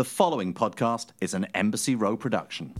The following podcast is an Embassy Row production.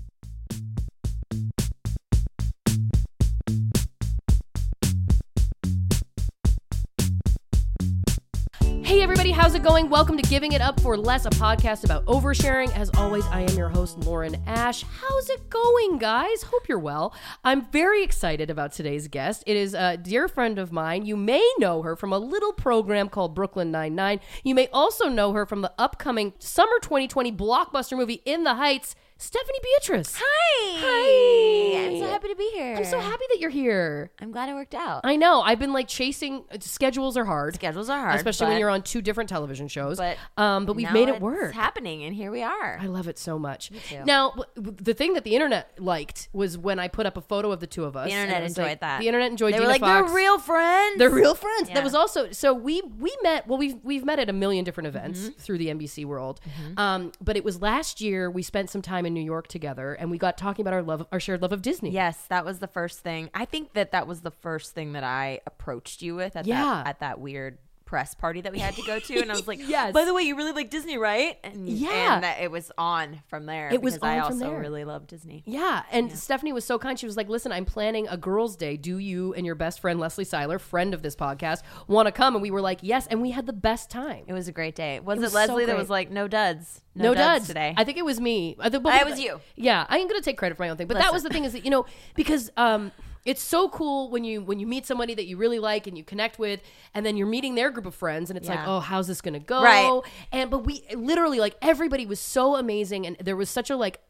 It going? Welcome to Giving It Up for Less, a podcast about oversharing. As always, I am your host, Lauren Ash. How's it going, guys? Hope you're well. I'm very excited about today's guest. It is a dear friend of mine. You may know her from a little program called Brooklyn Nine-Nine. You may also know her from the upcoming summer 2020 blockbuster movie In the Heights. Stephanie Beatriz. Hi. Hi. I'm so happy to be here. I'm so happy that you're here. I'm glad it worked out. I know. I've been like chasing schedules are hard. Schedules are hard, especially when you're on two different television shows. but um, but we've made it work. it's happening, and here we are. I love it so much. Now, w- the thing that the internet liked was when I put up a photo of the two of us. the internet enjoyed like- that. The internet enjoyed. They Dina were like, Fox. they're real friends. They're real friends. Yeah. That was also so we we met. Well, we've we've met at a million different events Mm-hmm. through the NBC world. Um, but it was last year we spent some time in New York together, and we got talking about our love, our shared love of Disney. Yes, that was the first thing. I think that that was the first thing that I approached you with at Yeah. that at that weird press party that we had to go to, and I was like, Yes. By the way, you really like Disney, right? And, Yeah. and that it was on from there. It was I also really love Disney. Yeah, and Stephanie was so kind. She was like, "Listen, I'm planning a girls' day. Do you and your best friend Leslie Seiler, friend of this podcast, want to come?" And we were like, "Yes," and we had the best time. It was a great day. Was it, was so Leslie that was like, no duds, no, duds today? I think it was me. I think it was you. Yeah, I am gonna take credit for my own thing, but that was the thing is that you know because um, it's so cool when you when you meet somebody that you really like and you connect with, and then you're meeting their group of friends, and it's like, Yeah. oh, how's this gonna go? Right. And but we literally like everybody was so amazing, and there was such a like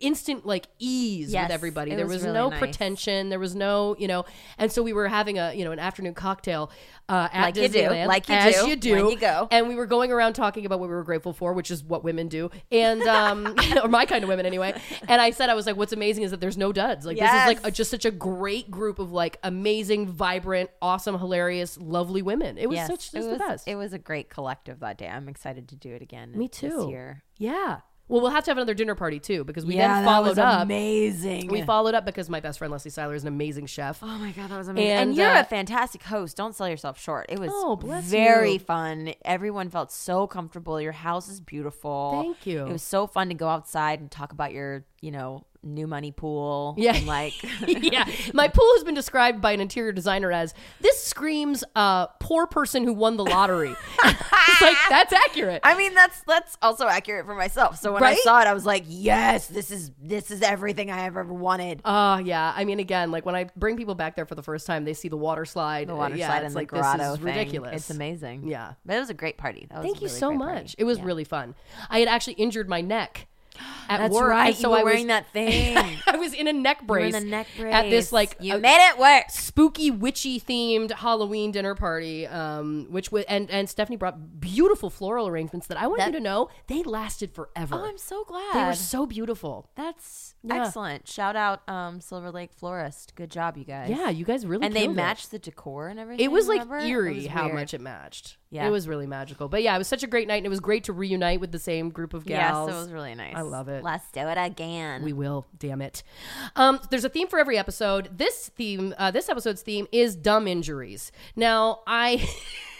instant like ease Yes, with everybody there was was really no nice. pretension there was no you know and so we were having a you know an afternoon cocktail uh at Like you do, like you as do, you do you go. and we were going around talking about what we were grateful for, which is what women do, and um, or my kind of women anyway. And I said I was like, what's amazing is that there's no duds. Like this is like a, just such a great group of like amazing, vibrant, awesome, hilarious, lovely women. It was Yes, such it just was, the best. It was a great collective that day. I'm excited to do it again. Me too. This too. year. Yeah. Well, we'll have to have another dinner party too because we then followed up. amazing. We followed up because my best friend Leslie Seiler is an amazing chef. Oh my god, that was amazing! And, And, you're uh, a fantastic host. Don't sell yourself short. It was Oh, bless very you. fun. Everyone felt so comfortable. Your house is beautiful. Thank you. It was so fun to go outside and talk about your, you know, new money pool. Yeah. and like yeah, my pool has been described by an interior designer as this screams uh, poor person who won the lottery. it's like that's accurate. I mean, that's that's also accurate for myself. So when Right? I saw it, I was like, yes, this is this is everything I have ever wanted. Oh yeah, I mean, again, like when I bring people back there for the first time, they see the water slide. the water yeah, slide and like the grotto this ridiculous. It's amazing. Yeah. but it was a great party. That was Thank a you so much. party. It was Yeah. really fun. I had actually injured my neck at That's work, right. and so you were I was wearing that thing. I was in a neck brace, in the neck brace. at this like you uh, made it work. spooky witchy themed Halloween dinner party, um, which was and and Stephanie brought beautiful floral arrangements that I want you to know they lasted forever. Oh, I'm so glad. they were so beautiful. That's Yeah. excellent. Shout out um, Silver Lake Florist. Good job, you guys. Yeah, you guys really and they killed it. matched the decor and everything. It was like remember? It eerie was how weird. much it matched. Yeah. it was really magical. But yeah, it was such a great night, and it was great to reunite with the same group of Yes, gals. it was really nice. I love it. Let's do it again. We will, damn it. Um, there's a theme for every episode. This theme, uh, this episode's theme is dumb injuries. Now, I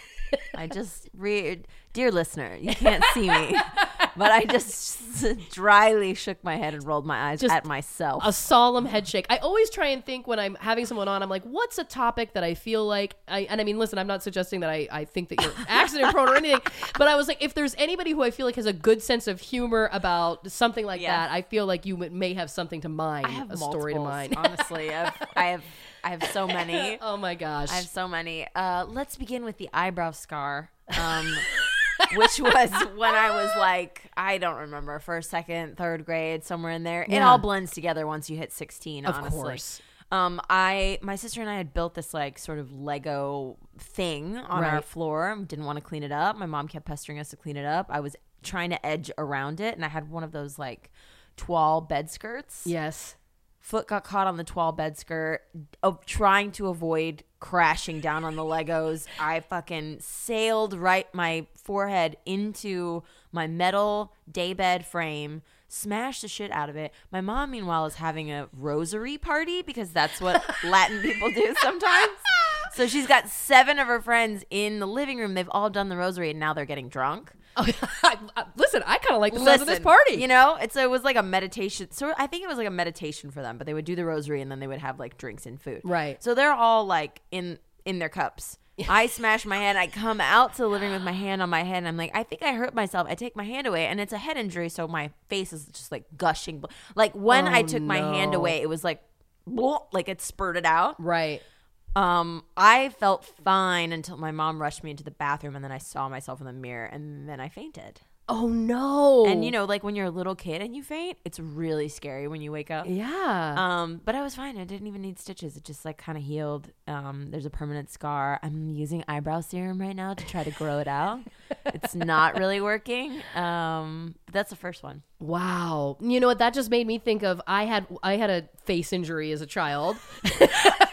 I just read, dear listener, you can't see me, but I just dryly shook my head and rolled my eyes Just at myself. a solemn head shake. I always try and think when I'm having someone on, I'm like, what's a topic that I feel like I and I mean, listen, I'm not suggesting that I, I think that you're accident prone or anything, but I was like, if there's anybody who I feel like has a good sense of humor about something like Yeah. that, I feel like you may have something to mine, I have a story to mine. Honestly, I've, I have, I have so many. oh my gosh. I have so many. Uh, let's begin with the eyebrow scar, um, which was when I was like, I don't remember, first, second, third grade, somewhere in there. It all blends together once you hit 16, Of honestly. course. Um, I, my sister and I had built this like sort of Lego thing on our floor. Didn't want to clean it up. My mom kept pestering us to clean it up. I was trying to edge around it, and I had one of those like toile bed skirts yes. foot got caught on the toile bed skirt of trying to avoid crashing down on the legos i fucking sailed right my forehead into my metal daybed frame smashed the shit out of it my mom meanwhile is having a rosary party because that's what latin people do sometimes so she's got seven of her friends in the living room they've all done the rosary and now they're getting drunk oh, Listen, I kind of like the sounds of this party. You know, it's it was like a meditation. So I think it was like a meditation for them. But they would do the rosary and then they would have like drinks and food. Right. So they're all like in in their cups. I smash my head. I come out to the living with my hand on my head. And I'm like, I think I hurt myself. I take my hand away, and it's a head injury, so my face is just like gushing. Like when I Oh, took my hand away, it was like, like it spurted out. right. Um, I felt fine until my mom rushed me into the bathroom, and then I saw myself in the mirror, and then I fainted. Oh no. And you know, like when you're a little kid and you faint, it's really scary when you wake up. yeah. Um, but I was fine. I didn't even need stitches. It just like kind of healed. Um, there's a permanent scar. I'm using eyebrow serum right now to try to grow it out. it's not really working. Um, but that's the first one. Wow. You know what? That just made me think of I had I had a face injury as a child.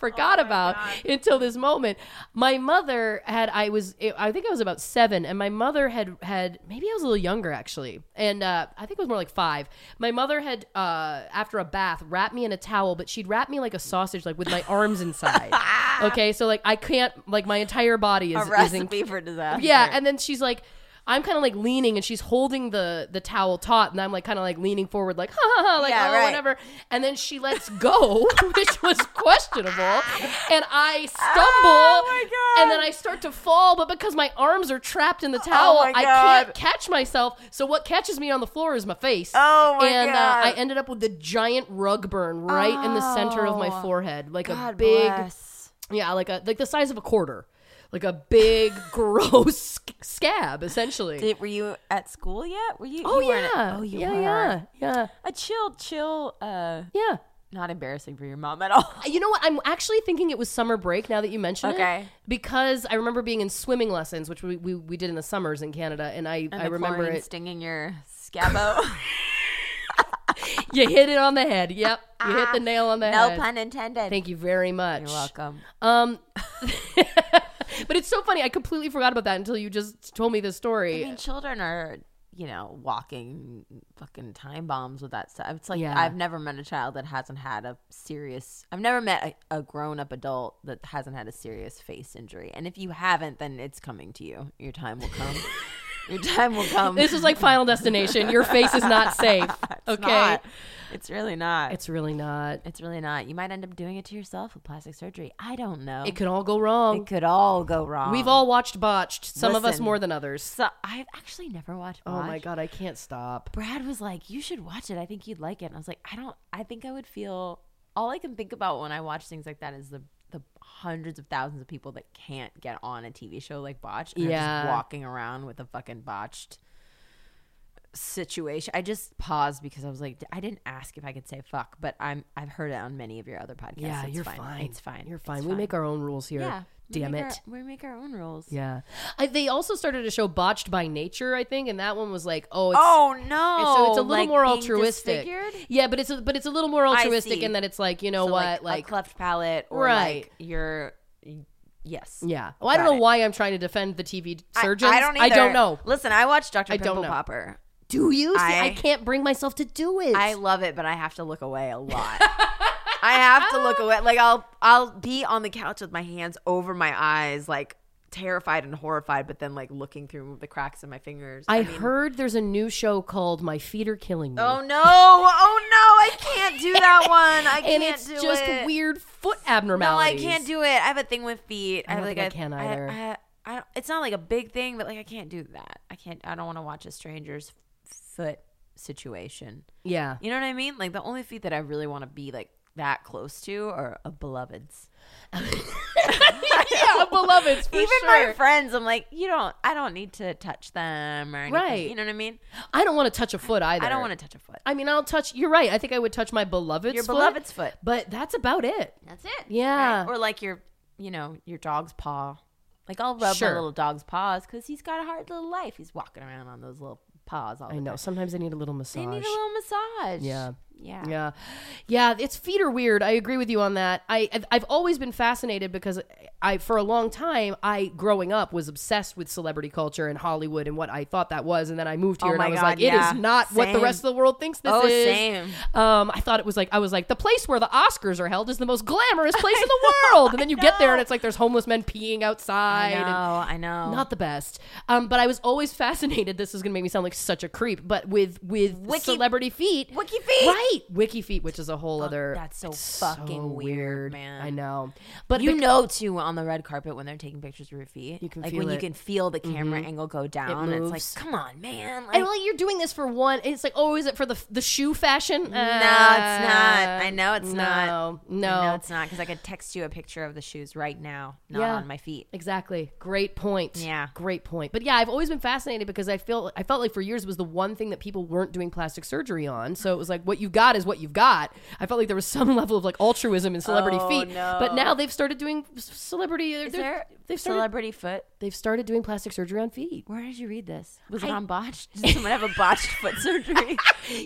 Forgot about until this moment. My mother had I was I think I was about 7 and my mother had had maybe I was a little younger actually. And uh, I think it was more like 5. My mother had uh, after a bath wrapped me in a towel but she'd wrap me like a sausage like with my arms inside. okay? So like I can't like my entire body is A is in recipe for disaster. yeah, and then she's like, I'm kind of like leaning, and she's holding the the towel taut, and I'm like kind of like leaning forward, like ha ha ha, like Yeah, oh right. whatever. And then she lets go, which was questionable, and I stumble, Oh, my God. and then I start to fall, but because my arms are trapped in the towel, my I can't catch myself. So what catches me on the floor is my face. Oh, my and God. Uh, I ended up with the giant rug burn right in the center of my Oh, forehead, like a big. bless. Yeah, like a like the size of a quarter, like a big gross scab, essentially. Did, were you at school yet? Were you? oh you at- yeah, oh, you yeah, were. yeah, yeah, A chill, chill. Uh, yeah. not embarrassing for your mom at all. You know what? I'm actually thinking it was summer break now that you mention it. Because I remember being in swimming lessons, which we, we, we did in the summers in Canada, and I, And I remember it. stinging your scabo. You hit it on the head. Yep, you hit the nail on the no head. No pun intended. Thank you very much. You're welcome. Um, but it's so funny. I completely forgot about that until you just told me this story. I mean, children are, you know, walking fucking time bombs with that stuff. It's like Yeah. I've never met a child that hasn't had a serious. I've never met a, a grown up adult that hasn't had a serious face injury. And if you haven't, then it's coming to you. Your time will come. Your time will come. this is like Final Destination. Your face is not safe. It's okay, not. It's really not. it's really not. It's really not. You might end up doing it to yourself with plastic surgery. I don't know. It could all go wrong. It could all go wrong. We've all watched Botched. Some of us more than others. So I've actually never watched. Oh my god, I can't stop. Brad was like, "You should watch it. I think you'd like it." And I was like, "I don't. I think I would feel. All I can think about when I watch things like that is the the hundreds of thousands of people that can't get on a TV show like Botched. Yeah. just walking around with a fucking botched situation. I just paused because I was like, I didn't ask if I could say fuck, but I'm I've heard it on many of your other podcasts. Yeah, It's you're fine. fine. It's fine. You're It's fine. We make our own rules here. yeah. Damn it. our- we make our own rules. Yeah. I, they also started a show Botched by Nature, I think, and that one was like, oh, it's Oh no! so it's a little Like more altruistic. disfigured? Yeah, but it's a, but it's a little more altruistic in that it's like, you know So, what, like, like, a cleft palate, or Right. like you're yes. yeah. Well, I don't know it. why I'm trying to defend the TV I- surgeons. I, don't. I don't know. Listen, I watched Doctor I don't Pimple. Popper. Do you? See, I, I- can't bring myself to do it. I love it, but I have to look away a lot. I have to look away. Like I'll I'll be on the couch with my hands over my eyes, like terrified and horrified, but then like looking through the cracks in my fingers. I, mean- heard there's a new show called My Feet Are Killing Me. Oh no! Oh no! I can't do that one. I and can't do it. it's do just it. weird foot abnormalities. No, I can't do it. I have a thing with feet. I think like I can I, either. I, I, don't- it's not like a big thing, but like I can't do that. I can't. I don't want to watch a stranger's foot situation. Yeah. You know what I mean? Like the only feet that I really want to be like that close to are a beloved's. yeah, a beloveds for Even sure. my friends, I'm like, you don't. I don't need to touch them or anything. Right. You know what I mean? I don't want to touch a foot either. I don't want to touch a foot. I mean, I'll touch. You're right. I think I would touch my beloved's Your foot, beloved's foot. but that's about it. That's it. Yeah. Or like your, you know, your dog's paw. Like I'll rub Sure. my little dog's paws because he's got a hard little life. He's walking around on those little paws all the I know. time. Sometimes I need a little massage. They need a little massage. Yeah. Yeah. Yeah, yeah. Its feet are weird. I agree with you on that. I I've- I've always been fascinated because I for a long time I growing up was obsessed with celebrity culture and Hollywood and what I thought that was, and then I moved here Oh and I was God, like, yeah. it is not what the rest of the world thinks this Oh, is. same. Um, I thought it was like I was like the place where the Oscars are held is the most glamorous place in the world, and then you get there and it's like there's homeless men peeing outside. I know. I know. not the best. Um, but I was always fascinated. This is going to make me sound like such a creep, but with with Wiki- celebrity feet, Wiki feet. right? Wiki feet, which is a whole other. that's so it's fucking weird, man. I know, but you bec- know too on the red carpet when they're taking pictures of your feet. You can like feel when you it. can feel the mm-hmm. camera angle go down. It's moves. like, come on, man. Like, and like you're doing this for one. It's like, oh, is it for the the shoe fashion? No, it's not. I uh, know it's not. No, no, it's not because I could text you a picture of the shoes right now, not Yeah. on my feet. Exactly. Great point. Yeah. Great point. But yeah, I've always been fascinated because I feel I felt like for years it was the one thing that people weren't doing plastic surgery on. So it was like what you've got is what you've got. I felt like there was some level of like altruism in celebrity Oh, feet. no. But now they've started doing celebrity uh, Is there they've started celebrity foot? they've started doing plastic surgery on feet. Where did you read this? Was it on botched? Did someone have a botched foot surgery?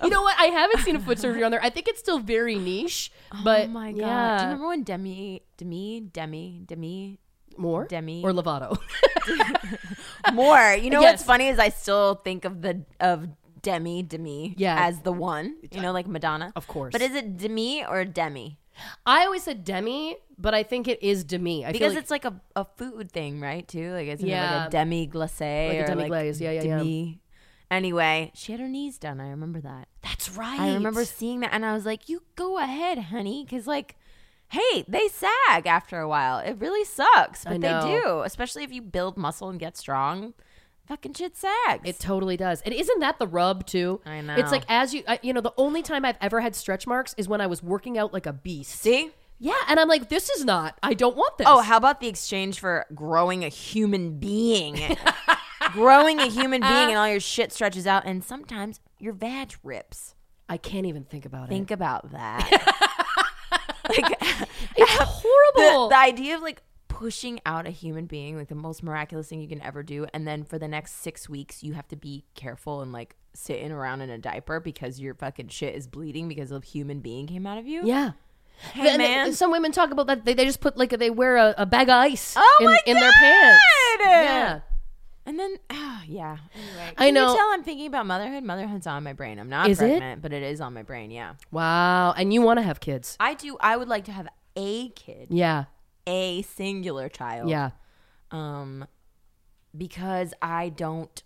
You know what? I haven't seen a foot surgery on there. I think it's still very niche. Oh but oh my god! yeah. Do you remember when Demi, Demi, Demi, Demi, more Demi- or Lovato? more? You know Yes. what's funny is I still think of the of Demi, Demi, Yeah. as the one. You know, like Madonna, Of course. But is it Demi or Demi? I always said Demi, but I think it is Demi. I Because like- it's like a, a food thing, right? Too like it's Yeah. like a demi glace Like a or demi-glace. Yeah, yeah, yeah. demi. Anyway, she had her knees done. I remember that. that's right. I remember seeing that, and I was like, "You go ahead, honey," because like, hey, they sag after a while. It really sucks, but they do, especially if you build muscle and get strong. Fucking shit sags. It totally does. And isn't that the rub too? I know. It's like as you, I, you know, the only time I've ever had stretch marks is when I was working out like a beast. see. Yeah, and I'm like, this is not. I don't want this. Oh, how about the exchange for growing a human being? growing a human being and all your shit stretches out, and sometimes your vag rips. I can't even think about Think it. Think about that. like, It's horrible. the, the idea of like pushing out a human being, like the most miraculous thing you can ever do, and then for the next six weeks, you have to be careful and like sitting around in a diaper because your fucking shit is bleeding because a human being came out of you. yeah. Hey, And they- man. some women talk about that. They, they just put like they wear a, a bag of ice Oh in, my in their pants. Yeah. And then, ah, yeah. Anyway, I Can know- You tell I'm thinking about motherhood. Motherhood's on my brain. I'm not Is it? pregnant, but it is on my brain. Yeah. Wow. And you want to have kids? I do. I would like to have a kid, Yeah. A singular child. Yeah. Um, because I don't,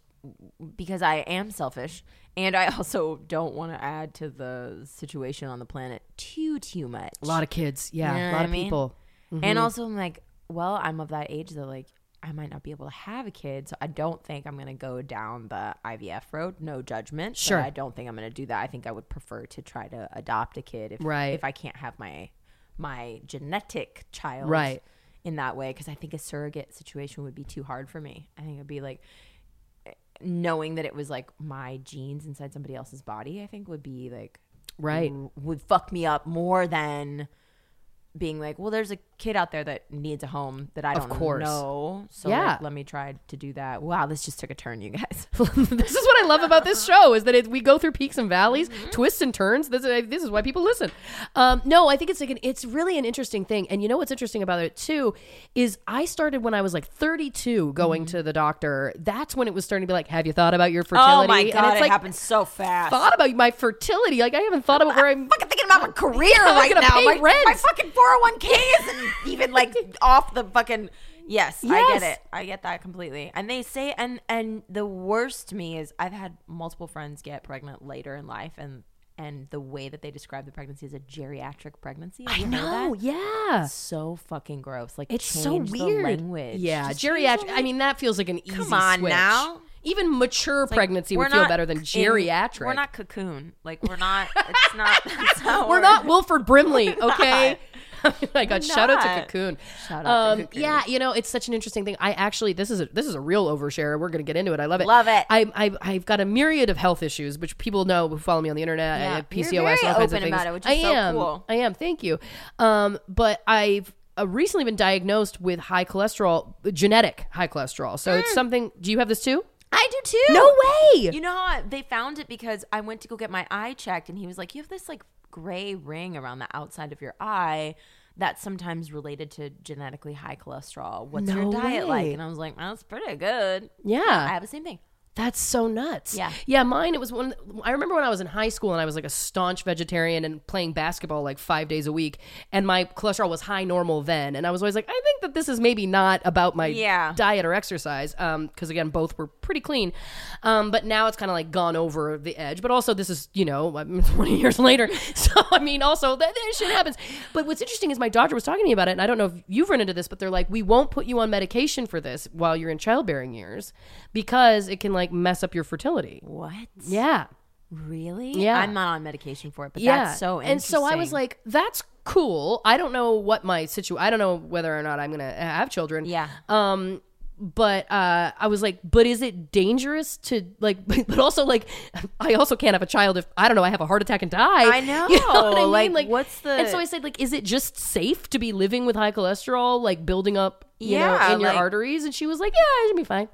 because I am selfish, and I also don't want to add to the situation on the planet too too much. A lot of kids. Yeah. You know a lot I of mean? people. Mm-hmm. And also, I'm like, well, I'm of that age that like I might not be able to have a kid, so I don't think I'm gonna go down the IVF road. No judgment. but Sure. I don't think I'm gonna do that. I think I would prefer to try to adopt a kid if Right. if I can't have my my genetic child Right. in that way because I think a surrogate situation would be too hard for me. I think it'd be like eh, knowing that it was like my genes inside somebody else's body. I think would be like Right. would fuck me up more than being like, well, there's a kid out there that needs a home that I Of don't course. know. So Yeah. like, let me try to do that. Wow, this just took a turn, you guys. this is what I love about this show is that it, we go through peaks and valleys, Mm-hmm. twists and turns. This is, this is why people listen. Um, no, I think it's like an, it's really an interesting thing. And you know what's interesting about it too is I started when I was like 32 going Mm-hmm. to the doctor. That's when it was starting to be like, have you thought about your fertility? oh my and god, it's it like happens so fast. thought about my fertility. Like I haven't thought about where I'm. thinking about my career I'm right now. My, my fucking 401k isn't even like off the fucking Yes, I get it. I get that completely. And they say and and the worst to me is I've had multiple friends get pregnant later in life and and the way that they describe the pregnancy is a geriatric pregnancy. Have I know, that? yeah. So fucking gross. Like It's so weird. language. Yeah, Just geriatric. I mean, that feels like an easy Come on switch. now. Even mature Like, pregnancy we're would feel not better than in- geriatric. we're not cocoon. Like we're not. It's not. That's how We're not Wilford Brimley, We're okay? My God! Shout out to. Cocoon. Shout out to Um, Cocoon. Yeah, you know it's such an interesting thing. I actually this is a, this is a real overshare. We're gonna get into it. I love it. Love it. I, I I've got a myriad of health issues, which people know who follow me on the internet. I Yeah. have You're PCOS, very all kinds of things. about it, which is I so am. cool. I am. Thank you. Um, but I've uh, recently been diagnosed with high cholesterol, genetic high cholesterol. So Mm. it's something. Do you have this too? I do too. No way. You know how I- they found it because I went to go get my eye checked, and he was like, "You have this like gray ring around the outside of your eye that's sometimes related to genetically high cholesterol. What's your diet way. like? And I was like, that's pretty good. Yeah. I have the same thing. That's so nuts. Yeah. Yeah, mine, it was when I remember when I was in high school and I was like a staunch vegetarian and playing basketball like five days a week. And my cholesterol was high normal then. And I was always like, I think that this is maybe not about my Yeah. diet or exercise. Um, because again, both were pretty clean. Um, but now it's kind of like gone over the edge. But also, this is, you know, 20 years later. So, I mean, also, that, that shit happens. But what's interesting is my doctor was talking to me about it. And I don't know if you've run into this, but they're like, we won't put you on medication for this while you're in childbearing years because it can like mess up your fertility. What? Yeah. Really? Yeah. I'm not on medication for it, but Yeah. that's so interesting. and so I was like, that's cool. I don't know what my situation, I don't know whether or not I'm going to have children. Yeah. Um, but uh, I was like, but is it dangerous to like? But also, like, I also can't have a child if I don't know. I have a heart attack and die. I know. You know what I mean? Like, what's the- And so I said, like, is it just safe to be living with high cholesterol, like building up, you know, in your like- arteries? And she was like, yeah, it should be fine.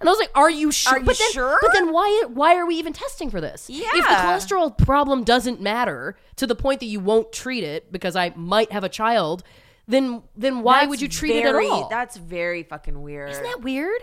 And I was like, "Are you sure? Are you but then, sure? But then why? Why are we even testing for this? Yeah. If the cholesterol problem doesn't matter to the point that you won't treat it because I might have a child, then then why That's would you treat very, it at all? That's very fucking weird. Isn't that weird?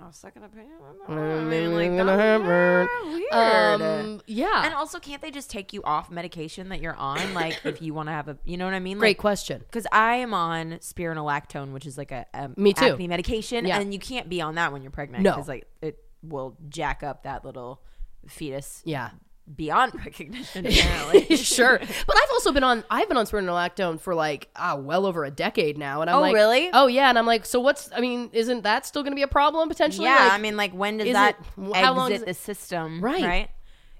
A second opinion? I mean, like, gonna that's happen. weird. Um, yeah. and also, can't they just take you off medication that you're on? Like, if you want to have a, you know what I mean? Great Like, question. Because I am on spironolactone, which is like a, a Me too. acne medication, Yeah. and you can't be on that when you're pregnant No. because like it will jack up that little fetus Yeah. Beyond recognition. Apparently, sure. But I've also been on I've been on spironolactone for like ah well over a decade now and I'm Oh, like really? Oh yeah, and I'm like so what's I mean isn't that still going to be a problem potentially? yeah. Like, I mean, like, when does that it- how long does the system? Right. Right.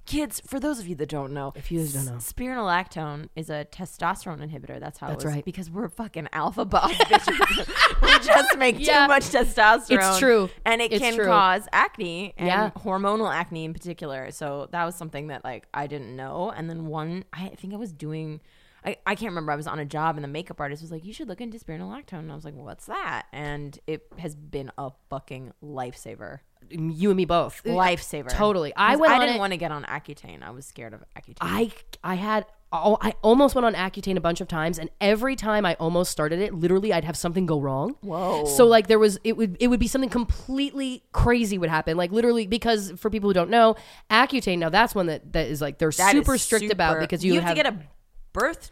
Kids, for those of you that don't know, if you guys don't know. spironolactone is a testosterone inhibitor. That's how That's it was. right. Because we're fucking alpha boss bitches. we just make Yeah. too much testosterone. It's true. and it It's can true. cause acne and Yeah. hormonal acne in particular. So that was something that like I didn't know. And then one, I think I was doing. I, I can't remember. I was on a job and the makeup artist was like, "You should look into spironolactone." And I was like, "What's that?" And it has been a fucking lifesaver you and me both. Uh, lifesaver. Totally. I went I didn't it- want to get on Accutane. I was scared of Accutane. I I had oh, I almost went on Accutane a bunch of times, and every time I almost started it, literally I'd have something go wrong. Whoa. So like there was it would it would be something completely crazy would happen, like literally because for people who don't know, Accutane now that's one that that is like they're That is super strict about super- because you, have, to get a birth.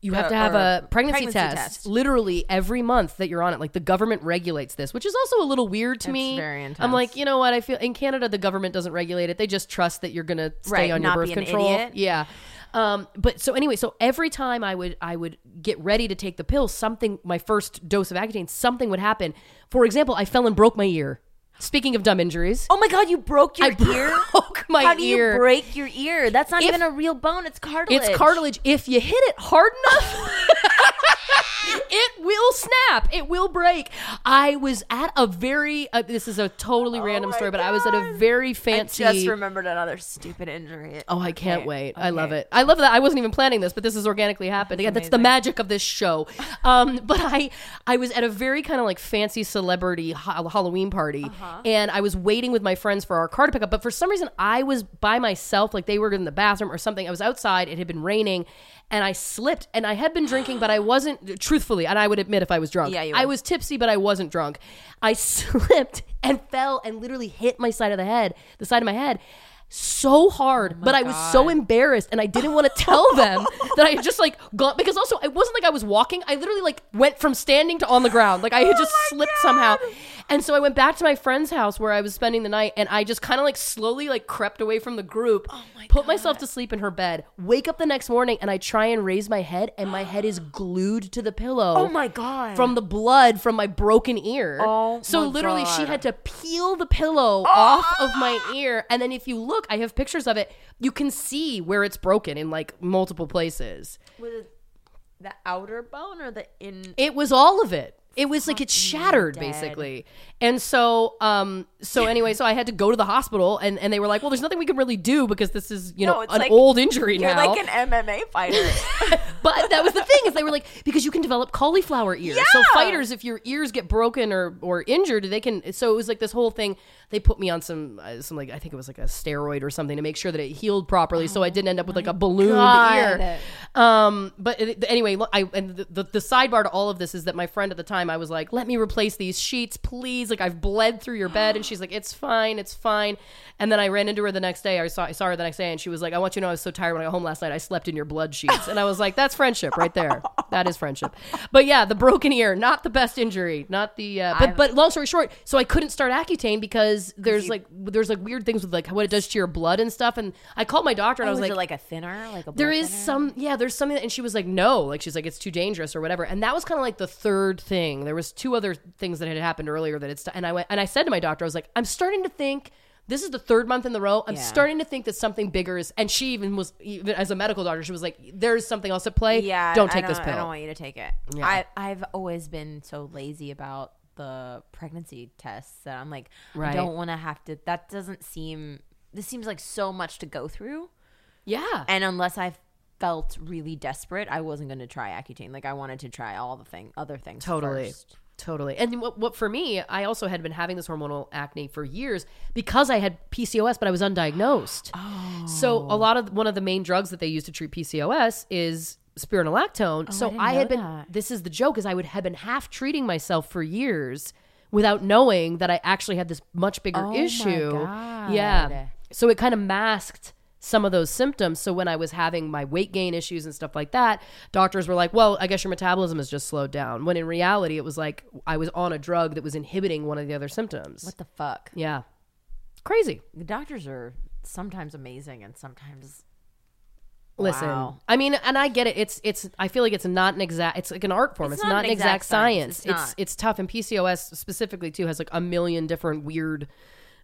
you have uh, to have a pregnancy, pregnancy test, test. literally every month that you're on it. Like the government regulates this, which is also a little weird to me. very I'm like, you know what? I feel in Canada the government doesn't regulate it. They just trust that you're gonna stay Right, on your birth control. Yeah. Um, but so anyway, so every time I would I would get ready to take the pill, something my first dose of Accutane, something would happen. For example, I fell and broke my ear. Speaking of dumb injuries, Oh my god, you broke your I ear. broke my How do ear. you break your ear? That's not If- even a real bone. It's cartilage. It's cartilage. If you hit it hard enough, it will snap. It will break. I was at a very. Uh, this is a totally random my story, but I was at a God. very I fancy. just remembered another stupid injury. Oh, I can't Okay, wait. I love it. I love that. I wasn't even planning this, but this has organically happened. Again, that's the magic of this show. Um, but I I was at a very kind of like fancy celebrity ha- Halloween party Uh-huh. and I was waiting with my friends for our car to pick up, but for some reason I was by myself like they were in the bathroom or something. I was outside, it had been raining and I slipped and I had been drinking but I wasn't truthfully and I would admit if I was drunk. Yeah, you I was tipsy but I wasn't drunk. I slipped and fell and literally hit my side of the head, the side of my head so hard, oh but I was so embarrassed and I didn't want to tell them that I had just like gone because also it wasn't like I was walking. I literally like went from standing to on the ground. Like I had oh just slipped somehow. And so I went back to my friend's house where I was spending the night and I just kind of like slowly like crept away from the group, oh put myself to sleep in her bed, wake up the next morning and I try and raise my head and my head is glued to the pillow Oh my god. from the blood from my broken ear. Oh so my literally, she had to peel the pillow off of my ear, and then if you look, I have pictures of it. You can see where it's broken in like multiple places. Was it the outer bone or the in? It was all of it. It was like it shattered basically. And so um so anyway so i had to go to the hospital and and they were like well there's nothing we can really do because this is you No, know it's an like- old injury You're now. like an MMA fighter. but that was the thing is they were like because you can develop cauliflower ears. So fighters if your ears get broken or or injured they can so it was like this whole thing. They put me on some uh, some like i think it was like a steroid or something to make sure that it healed properly so i didn't end up with like a balloon God. ear. Um but it, anyway look, i and the, the, the sidebar to all of this is that my friend at the time i was like let me replace these sheets please. Like i've bled through your bed and she's like it's fine it's fine. And then i ran into her the next day. I saw, I saw her the next day and she was like i want you to know i was so tired when i got home last night i slept in your blood sheets. And i was like that's friendship right there. That is friendship. But yeah the broken ear not the best injury not the uh, but I've- but long story short so i couldn't start accutane because there's you- like there's like weird things with like what it does to your blood and stuff and i called my doctor and i was like it like a thinner, like a there is thinner? some yeah there's something and she was like no like she's like it's too dangerous or whatever. And that was kind of like the third thing there was two other things that had happened earlier that it's and i went and i said to my doctor i was like i'm starting to think this is the third month in the row i'm Yeah. starting to think that something bigger is and she even was even as a medical doctor she was like there's something else at play Yeah, don't take this pill. I don't want you to take it. Yeah. I I've always been so lazy about the pregnancy tests that I'm like, Right. I don't want to have to. That doesn't seem. This seems like so much to go through. yeah And unless I felt really desperate, I wasn't going to try Accutane. Like I wanted to try all the thing, other things. Totally. first. Totally. And what, what for me, I also had been having this hormonal acne for years because I had PCOS, but I was undiagnosed. Oh. So a lot of one of the main drugs that they use to treat PCOS is spironolactone. Oh, so didn't I, had been that. this is the joke is I would have been half treating myself for years without knowing that I actually had this much bigger Oh issue. Yeah. So it kind of masked some of those symptoms. So when I was having my weight gain issues and stuff like that, doctors were like, "Well, I guess your metabolism has just slowed down." When in reality, it was like I was on a drug that was inhibiting one of the other symptoms. What the fuck? Yeah, crazy. The doctors are sometimes amazing and sometimes. Listen, Wow. I mean, and I get it. It's it's. I feel like it's not an exact. It's like an art form. It's, not, an exact, science. It's It's it's tough. And PCOS specifically too has like a million different weird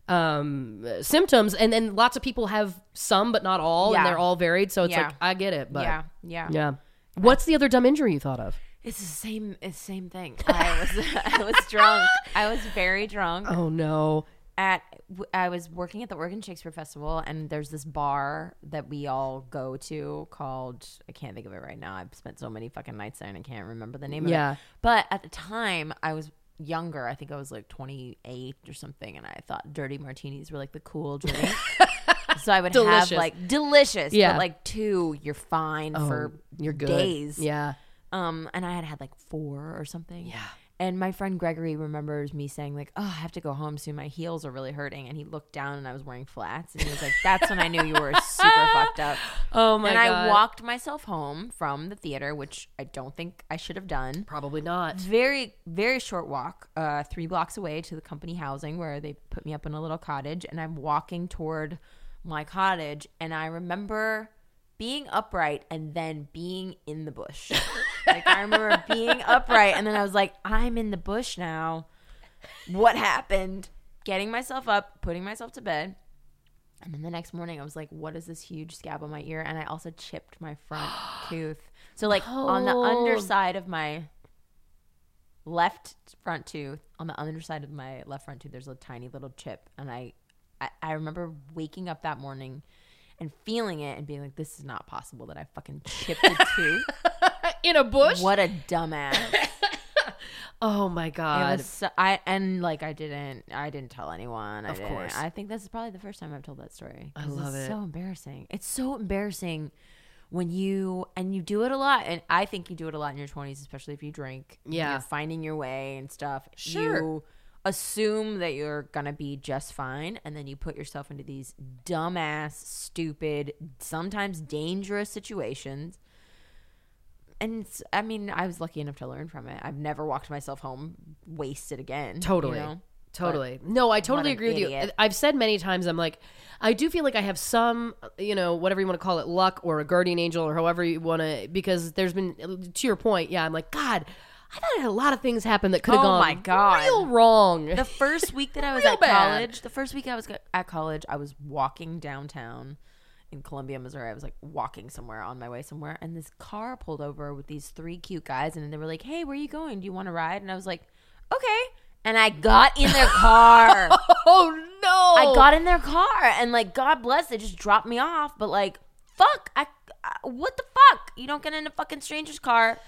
um symptoms and then lots of people have some but not all Yeah. and they're all varied so it's Yeah. like i get it but yeah, yeah, Yeah. What's the other dumb injury you thought of? It's the same. It's the same thing. I was I was drunk. I was very drunk. Oh no. at I was working at the Oregon Shakespeare Festival, and there's this bar that we all go to called I can't think of it right now. I've spent so many fucking nights there, and I can't remember the name of Yeah. it. But at the time, I was younger. I think I was like 28 or something, and I thought dirty martinis were like the cool drink. so I would Delicious. have like delicious, Yeah. but like two, you're fine for You're good. days. Yeah. Um, and I had had like four or something. Yeah. And my friend Gregory remembers me saying like, "Oh, I have to go home soon. My heels are really hurting." And he looked down, and I was wearing flats, and he was like, "That's when I knew you were super fucked up." Oh my and god. And I walked myself home from the theater, which I don't think I should have done. Probably not. Very, very short walk, uh, three blocks away to the company housing where they put me up in a little cottage, and I'm walking toward my cottage, and I remember being upright and then being in the bush. like I remember being upright, and then I was like, I'm in the bush now. What happened? Getting myself up, putting myself to bed. And then the next morning, I was like, "What is this huge scab on my ear?" And I also chipped my front tooth. So, like on the Oh. underside of my left front tooth, on the underside of my left front tooth, there's a tiny little chip. And I, I, I remember waking up that morning and feeling it and being like, "This is not possible that I fucking chipped a tooth." In a bush? what a dumbass! Oh my god. so, I and like I didn't I didn't tell anyone. I Of didn't. course. I think this is probably the first time I've told that story. I love it's it. So embarrassing. It's so embarrassing when you and you do it a lot. And I think you do it a lot in your twenties, especially if you drink. Yeah. you're finding your way and stuff. Sure. You assume that you're gonna be just fine, and then you put yourself into these dumbass, stupid, sometimes dangerous situations and it's, I mean, I was lucky enough to learn from it. I've never walked myself home wasted again. you Totally. know? Totally. No, I totally agree with you. I've said many times, I'm like, I do feel like I have some, you know, whatever you want to call it, luck or a guardian angel or however you want to, because there's been, to your point, yeah, I'm like, God, I thought had a lot of things happen that could have Oh gone my God. real wrong. The first week that I was at bad. college, the first week I was at college, I was walking downtown in Columbia, Missouri. I was like walking somewhere on my way somewhere, and this car pulled over with these three cute guys, and they were like, "Hey, where are you going? Do you want to ride?" And I was like, "Okay." And I got in their car. Oh no! I got in their car, and like, God bless, they just dropped me off. But like, fuck, I, I what the fuck? You don't get in a fucking stranger's car.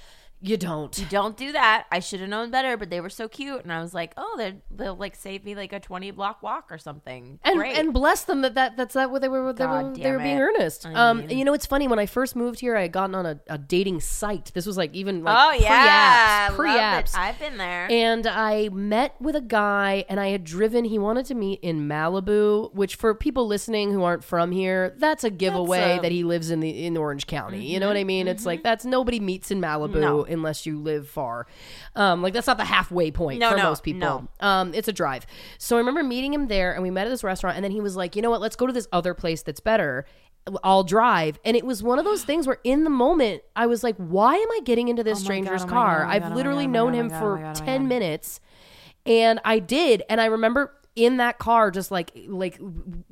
You don't. You don't do that. I should have known better, but they were so cute, and I was like, oh, they they'll like save me like a twenty block walk or something. And, Great. and bless them that, that that's that what they were they were, God they were being it. earnest. I um, mean- you know, it's funny when I first moved here, I had gotten on a, a dating site. This was like even like oh yeah, pre-apps, pre-apps. I've been there. And I met with a guy, and I had driven. He wanted to meet in Malibu, which for people listening who aren't from here, that's a giveaway a- that he lives in the in Orange County. You know what I mean? It's like that's nobody meets in Malibu No. Unless you live far. Um, like that's not the halfway point No, for no, most people. no. Um, it's a drive. So I remember meeting him there, and we met at this restaurant, and then he was like, "You know what? Let's go to this other place that's better." I'll drive. And it was one of those things where in the moment I was like, why am I getting into this Oh stranger's God, oh car? God, oh I've God, oh literally oh known him for oh God, oh 10 God. minutes and I did. And I remember in that car just like like w-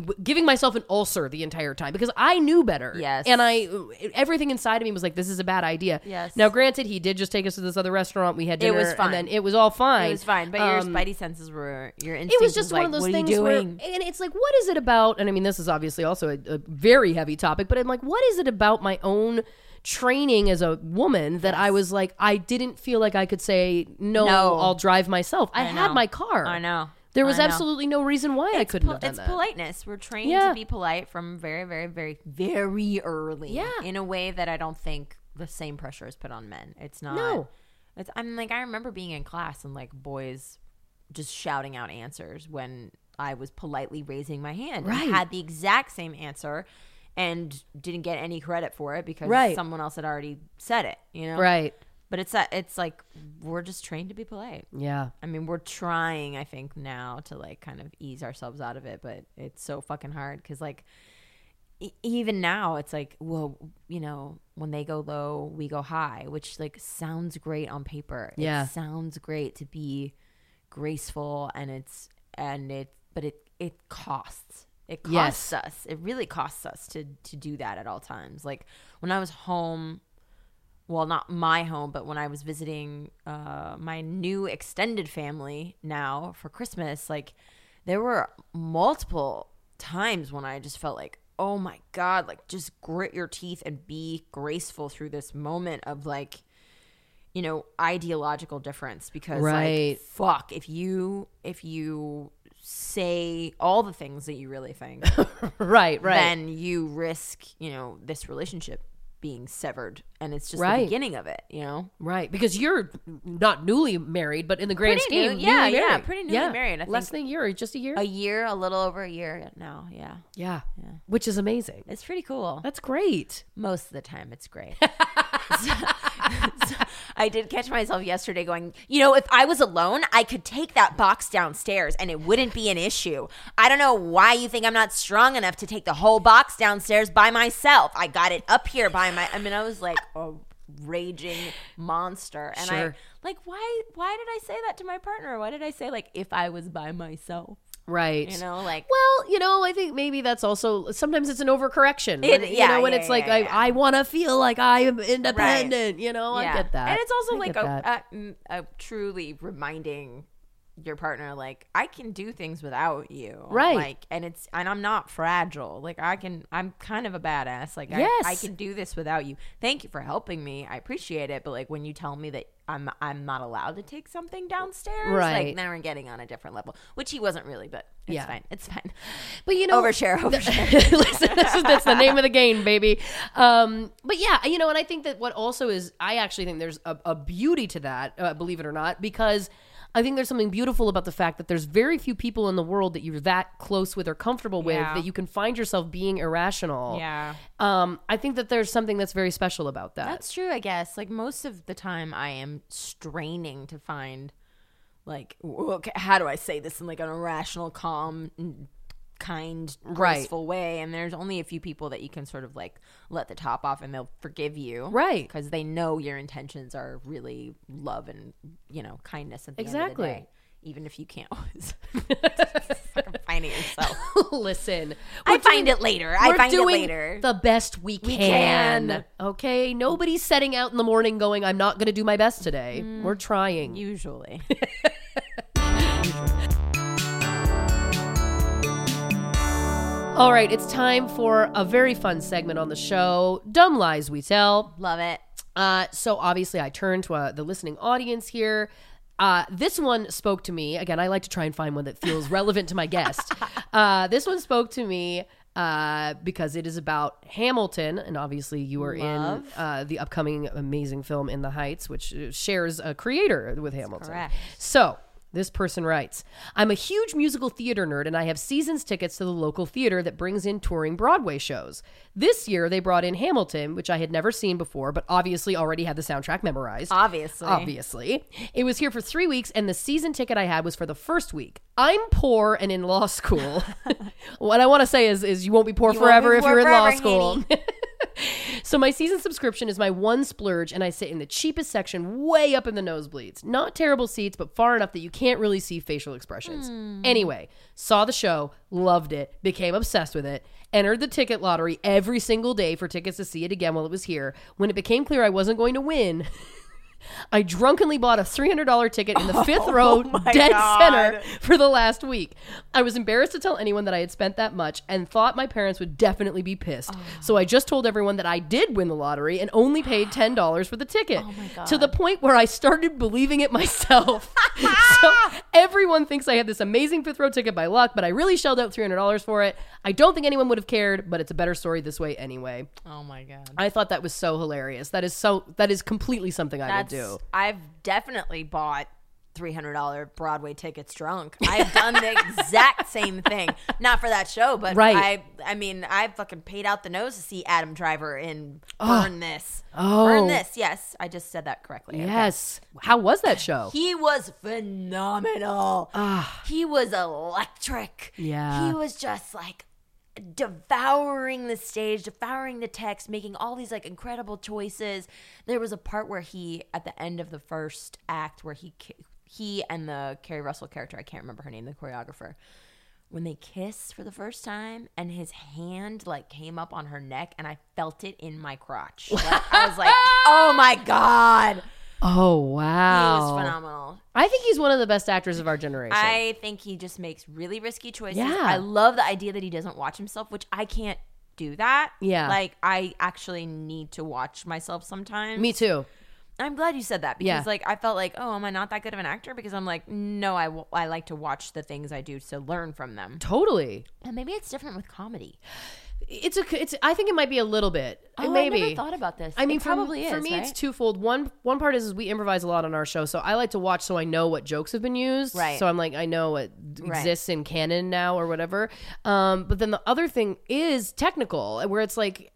w- giving myself an ulcer the entire time because I knew better. Yes. And I everything inside of me was like this is a bad idea. Yes. Now granted he did just take us to this other restaurant. We had It dinner was fine. and then it was all fine. it was fine, but Um, your spidey senses were your instinct. it was just one like, of those things where, doing? and it's like, what is it about? And I mean, this is obviously also a, a very heavy topic, but I'm like, what is it about my own training as a woman that I was like, I didn't feel like I could say no, No. I'll drive myself. I, had know. my car. I know. There was absolutely no reason why I couldn't Pol- have done it's that. politeness. We're trained Yeah. to be polite from very, very, very, very early. Yeah. In a way that I don't think the same pressure is put on men. It's not. No. It's. I'm like I remember being in class and like boys just shouting out answers when I was politely raising my hand. Right. And had the exact same answer. And didn't get any credit for it because Right. someone else had already said it, you know. Right. But it's that it's like we're just trained to be polite. Yeah. I mean, we're trying, I think, now to like kind of ease ourselves out of it, but it's so fucking hard because, like, e- even now, it's like, well, you know, when they go low, we go high, which like sounds great on paper. Yeah. it sounds great to be graceful, and it's and it, but it it costs. It costs Yes. us. It really costs us to to do that at all times. Like when I was home well not my home but when i was visiting uh, my new extended family now for christmas like there were multiple times when i just felt like oh my god like just grit your teeth and be graceful through this moment of like you know ideological difference because Right. like fuck if you if you say all the things that you really think Right. Right. then you risk, you know, this relationship being severed and it's just Right. the beginning of it, you know? right. Because you're not newly married, but in the grand Pretty new- scheme, yeah, newly yeah, married. pretty newly married. I Less than a year, just a year. A year, a little over a year now, yeah. yeah. Which is amazing. It's pretty cool. That's great. Most of the time it's great. So- I did catch myself yesterday going, you know, if I was alone, I could take that box downstairs and it wouldn't be an issue. I don't know why you think I'm not strong enough to take the whole box downstairs by myself. I got it up here by my I mean I was like a raging monster and Sure. I like why why did I say that to my partner? Why did I say like if I was by myself? Right. You know, like Well, you know, I think maybe that's also sometimes it's an overcorrection. It- when, you know, when yeah, it's like yeah, I, yeah. I want to feel like I am independent. You know, I get that, And it's also I like a, a, a truly reminding your partner, like I can do things without you, Right. Like, and it's and I'm not fragile. Like I can, I'm kind of a badass. Like I, Yes. I can do this without you. Thank you for helping me. I appreciate it. But like when you tell me that I'm I'm not allowed to take something downstairs, Right. Like now we're getting on a different level, which he wasn't really, but it's Yeah. fine. It's fine. but you know, Overshare, overshare. Listen, this is, that's the name of the game, baby. Um, but yeah, you know, and I think that what also is, I actually think there's a, a beauty to that, uh, believe it or not, because I think there's something beautiful about the fact that there's very few people in the world that you're that close with or comfortable with Yeah. that you can find yourself being irrational. Yeah. Um, I think that there's something that's very special about that. That's true, I guess. Like most of the time, I am straining to find, like, okay, how do I say this in like an irrational, calm, kind, Right. graceful way? And there's only a few people that you can sort of like let the top off, and they'll forgive you, Right. Because they know your intentions are really love and you know kindness. At the end of the Exactly. day, even if you can't always find it yourself. Listen, I find doing- it later. I find it doing later. The best we can. can. Okay, nobody's setting out in the morning going, "I'm not going to do my best today." Mm. We're trying. Usually. All right, it's time for a very fun segment on the show, "Dumb Lies We Tell." Love it. Uh, so obviously, I turn to uh, the listening audience here. Uh, this one spoke to me. Again, I like to try and find one that feels relevant to my guest. Uh, this one spoke to me uh, because it is about Hamilton, and obviously, you are Love. in uh, the upcoming amazing film In the Heights, which shares a creator with Hamilton. correct. So. This person writes, I'm a huge musical theater nerd and I have seasons tickets to the local theater that brings in touring Broadway shows. This year they brought in Hamilton, which I had never seen before, but obviously already had the soundtrack memorized. Obviously. Obviously. It was here for three weeks, and the season ticket I had was for the first week. I'm poor and in law school. what I want to say is, is you won't be poor You forever be if poor you're in law forever, school. so my season subscription is my one splurge, and I sit in the cheapest section, way up in the nosebleeds. Not terrible seats, but far enough that you can't really see facial expressions. Hmm. Anyway, saw the show, loved it, became obsessed with it. Entered the ticket lottery every single day for tickets to see it again while it was here. When it became clear I wasn't going to win, I drunkenly bought a $300 ticket in the fifth oh row, dead God. center, for the last week. I was embarrassed to tell anyone that I had spent that much and thought my parents would definitely be pissed. Oh. So I just told everyone that I did win the lottery and only paid $10 for the ticket. Oh to the point where I started believing it myself. so everyone thinks I had this amazing fifth row ticket by luck, but I really shelled out $300 for it. I don't think anyone would have cared, but it's a better story this way anyway. Oh my god. I thought that was so hilarious. That is so that is completely something I That's do. I've definitely bought three hundred dollar Broadway tickets drunk. I've done the exact same thing. Not for that show, but Right. I I mean I fucking paid out the nose to see Adam Driver in Burn This. Oh. Burn This. Yes, I just said that correctly. Okay. Yes. How was that show? He was phenomenal. he was electric. Yeah. He was just like devouring the stage, devouring the text, making all these like incredible choices. There was a part where he at the end of the first act where he he and the Keri Russell character, I can't remember her name, the choreographer, when they kissed for the first time and his hand like came up on her neck and I felt it in my crotch. Like, I was like, "Oh my god." Oh He wow. was phenomenal. I think he's one of the best actors of our generation. I think he just makes really risky choices. Yeah. I love the idea that he doesn't watch himself, which I can't do that. Yeah. Like I actually need to watch myself sometimes. Me too. I'm glad you said that because Yeah. like I felt like, oh, am I not that good of an actor? Because I'm like, no, I, w- I like to watch the things I do to learn from them. Totally. And maybe it's different with comedy. It's a it's I think it might be a little bit. Oh, Maybe. I never thought about this. I mean, It probably for is, me, it's twofold. One one part is, is we improvise a lot on our show, so I like to watch so I know what jokes have been used. Right. So I'm like, I know what Right. exists in canon now or whatever. Um, but then the other thing is technical, where it's like.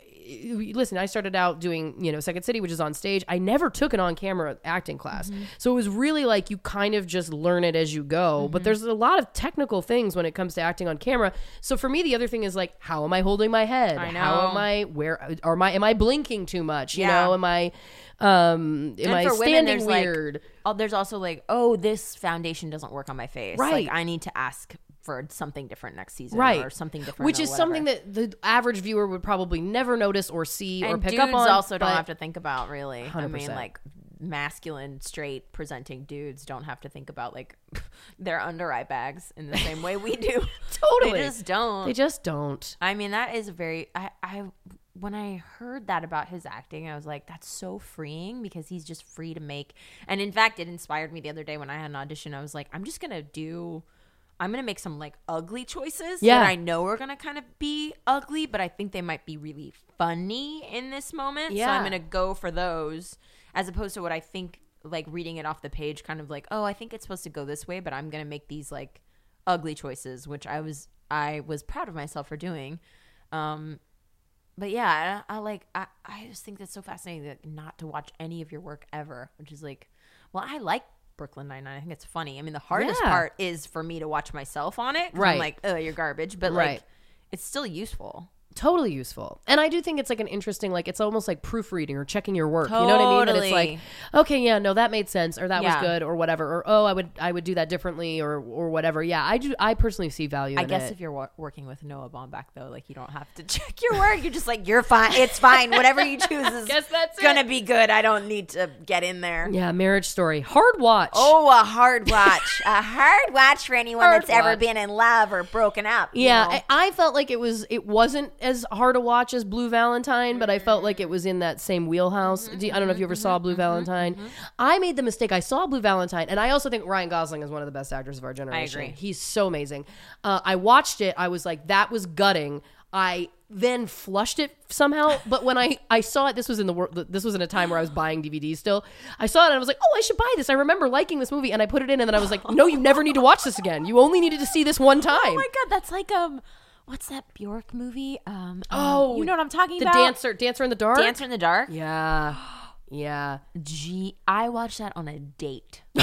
Listen, I started out doing, you know, Second City, which is on stage. I never took an on-camera acting class, Mm-hmm. so it was really like you kind of just learn it as you go. Mm-hmm. But there's a lot of technical things when it comes to acting on camera. So for me, the other thing is like, how am I holding my head? I How am I? Where are my? Am I blinking too much? You Yeah. know, am I? Um, am And I for women, standing there's, like, weird? Oh, there's also like, oh, this foundation doesn't work on my face. Right. Like I need to ask for something different next season, right, Or something different, which is whatever. something that the average viewer would probably never notice or see or pick up on. also don't have to think about really. I mean, like masculine, straight presenting dudes don't have to think about like their under eye bags in the same way we do. Totally. they just don't. They just don't. I mean, that is very. I, I when I heard that about his acting, I was like, that's so freeing because he's just free to make. And in fact, it inspired me the other day when I had an audition. I was like, I'm just gonna do. I'm gonna make some like ugly choices Yeah. that I know are gonna kind of be ugly, but I think they might be really funny in this moment. So I'm gonna go for those as opposed to what I think like reading it off the page, kind of like, oh, I think it's supposed to go this way, but I'm gonna make these like ugly choices, which I was I was proud of myself for doing. Um, but yeah, I, I like I, I just think that's so fascinating that not to watch any of your work ever, which is like, well, I like Brooklyn Nine Nine. I think it's funny. I mean, the hardest Yeah. part is for me to watch myself on it. Right. I'm like, oh, you're garbage, but Right. like, it's still useful. Totally useful and i do think it's like an interesting like it's almost like proofreading or checking your work you know what i mean and it's like Totally. okay yeah no that made sense or that Yeah. was good or whatever or oh i would i would do that differently or or whatever yeah i do i personally see value I in guess it. if you're wo- working with Noah Baumbach, though, like you don't have to check your work. You're just like, you're fine. It's fine. Whatever you choose is Guess that's gonna be good. I don't need to get in there. yeah marriage story hard watch Oh, a hard watch. a hard watch for anyone Hard that's ever watch. been in love or broken up. you Yeah, know? I, I felt like it was it wasn't as hard to watch as Blue Valentine, but I felt like it was in that same wheelhouse. Mm-hmm, you- I don't know if mm-hmm, you ever saw mm-hmm, Blue Valentine. I made the mistake. I saw Blue Valentine, and I also think Ryan Gosling is one of the best actors of our generation. I agree. He's so amazing. Uh, I watched it. I was like, that was gutting. I then flushed it somehow, but when I I saw it, this was in the wor- this was in a time where I was buying DVDs still. I saw it and I was like, oh, I should buy this. I remember liking this movie, and I put it in, and then I was like, no, you never need to watch this again. You only needed to see this one time. Oh my god, that's like um, what's that Bjork movie? Um, Oh, you know what I'm talking the about? The dancer, dancer in the dark. Dancer in the Dark. Yeah, yeah. Gee, I watched that on a date.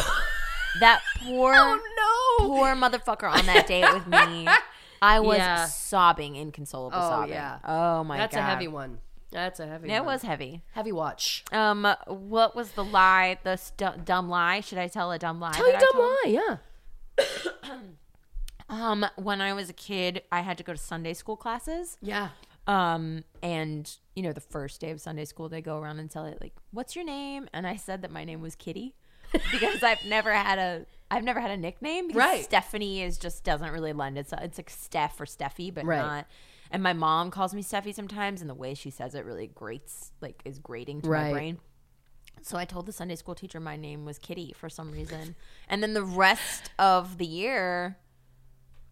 that poor, Oh, no. poor motherfucker on that date with me. I was Yeah. sobbing, inconsolable Oh, sobbing. yeah. Oh my That's god, That's a heavy one. That's a heavy. It one. was heavy. heavy watch. Um, what was the lie? The stu- dumb lie? Should I tell a dumb lie? Tell that you dumb told? lie. Yeah. Um, when I was a kid, I had to go to Sunday school classes. Yeah. Um, and you know, the first day of Sunday school, they go around and tell it like, "What's your name?" And I said that my name was Kitty because I've never had a I've never had a nickname. Because Right. Stephanie is just doesn't really lend itself. It's like Steph or Steffi, but Right. not. And my mom calls me Steffi sometimes, and the way she says it really grates, like, is grating to Right. my brain. So I told the Sunday school teacher my name was Kitty for some reason. And then the rest of the year,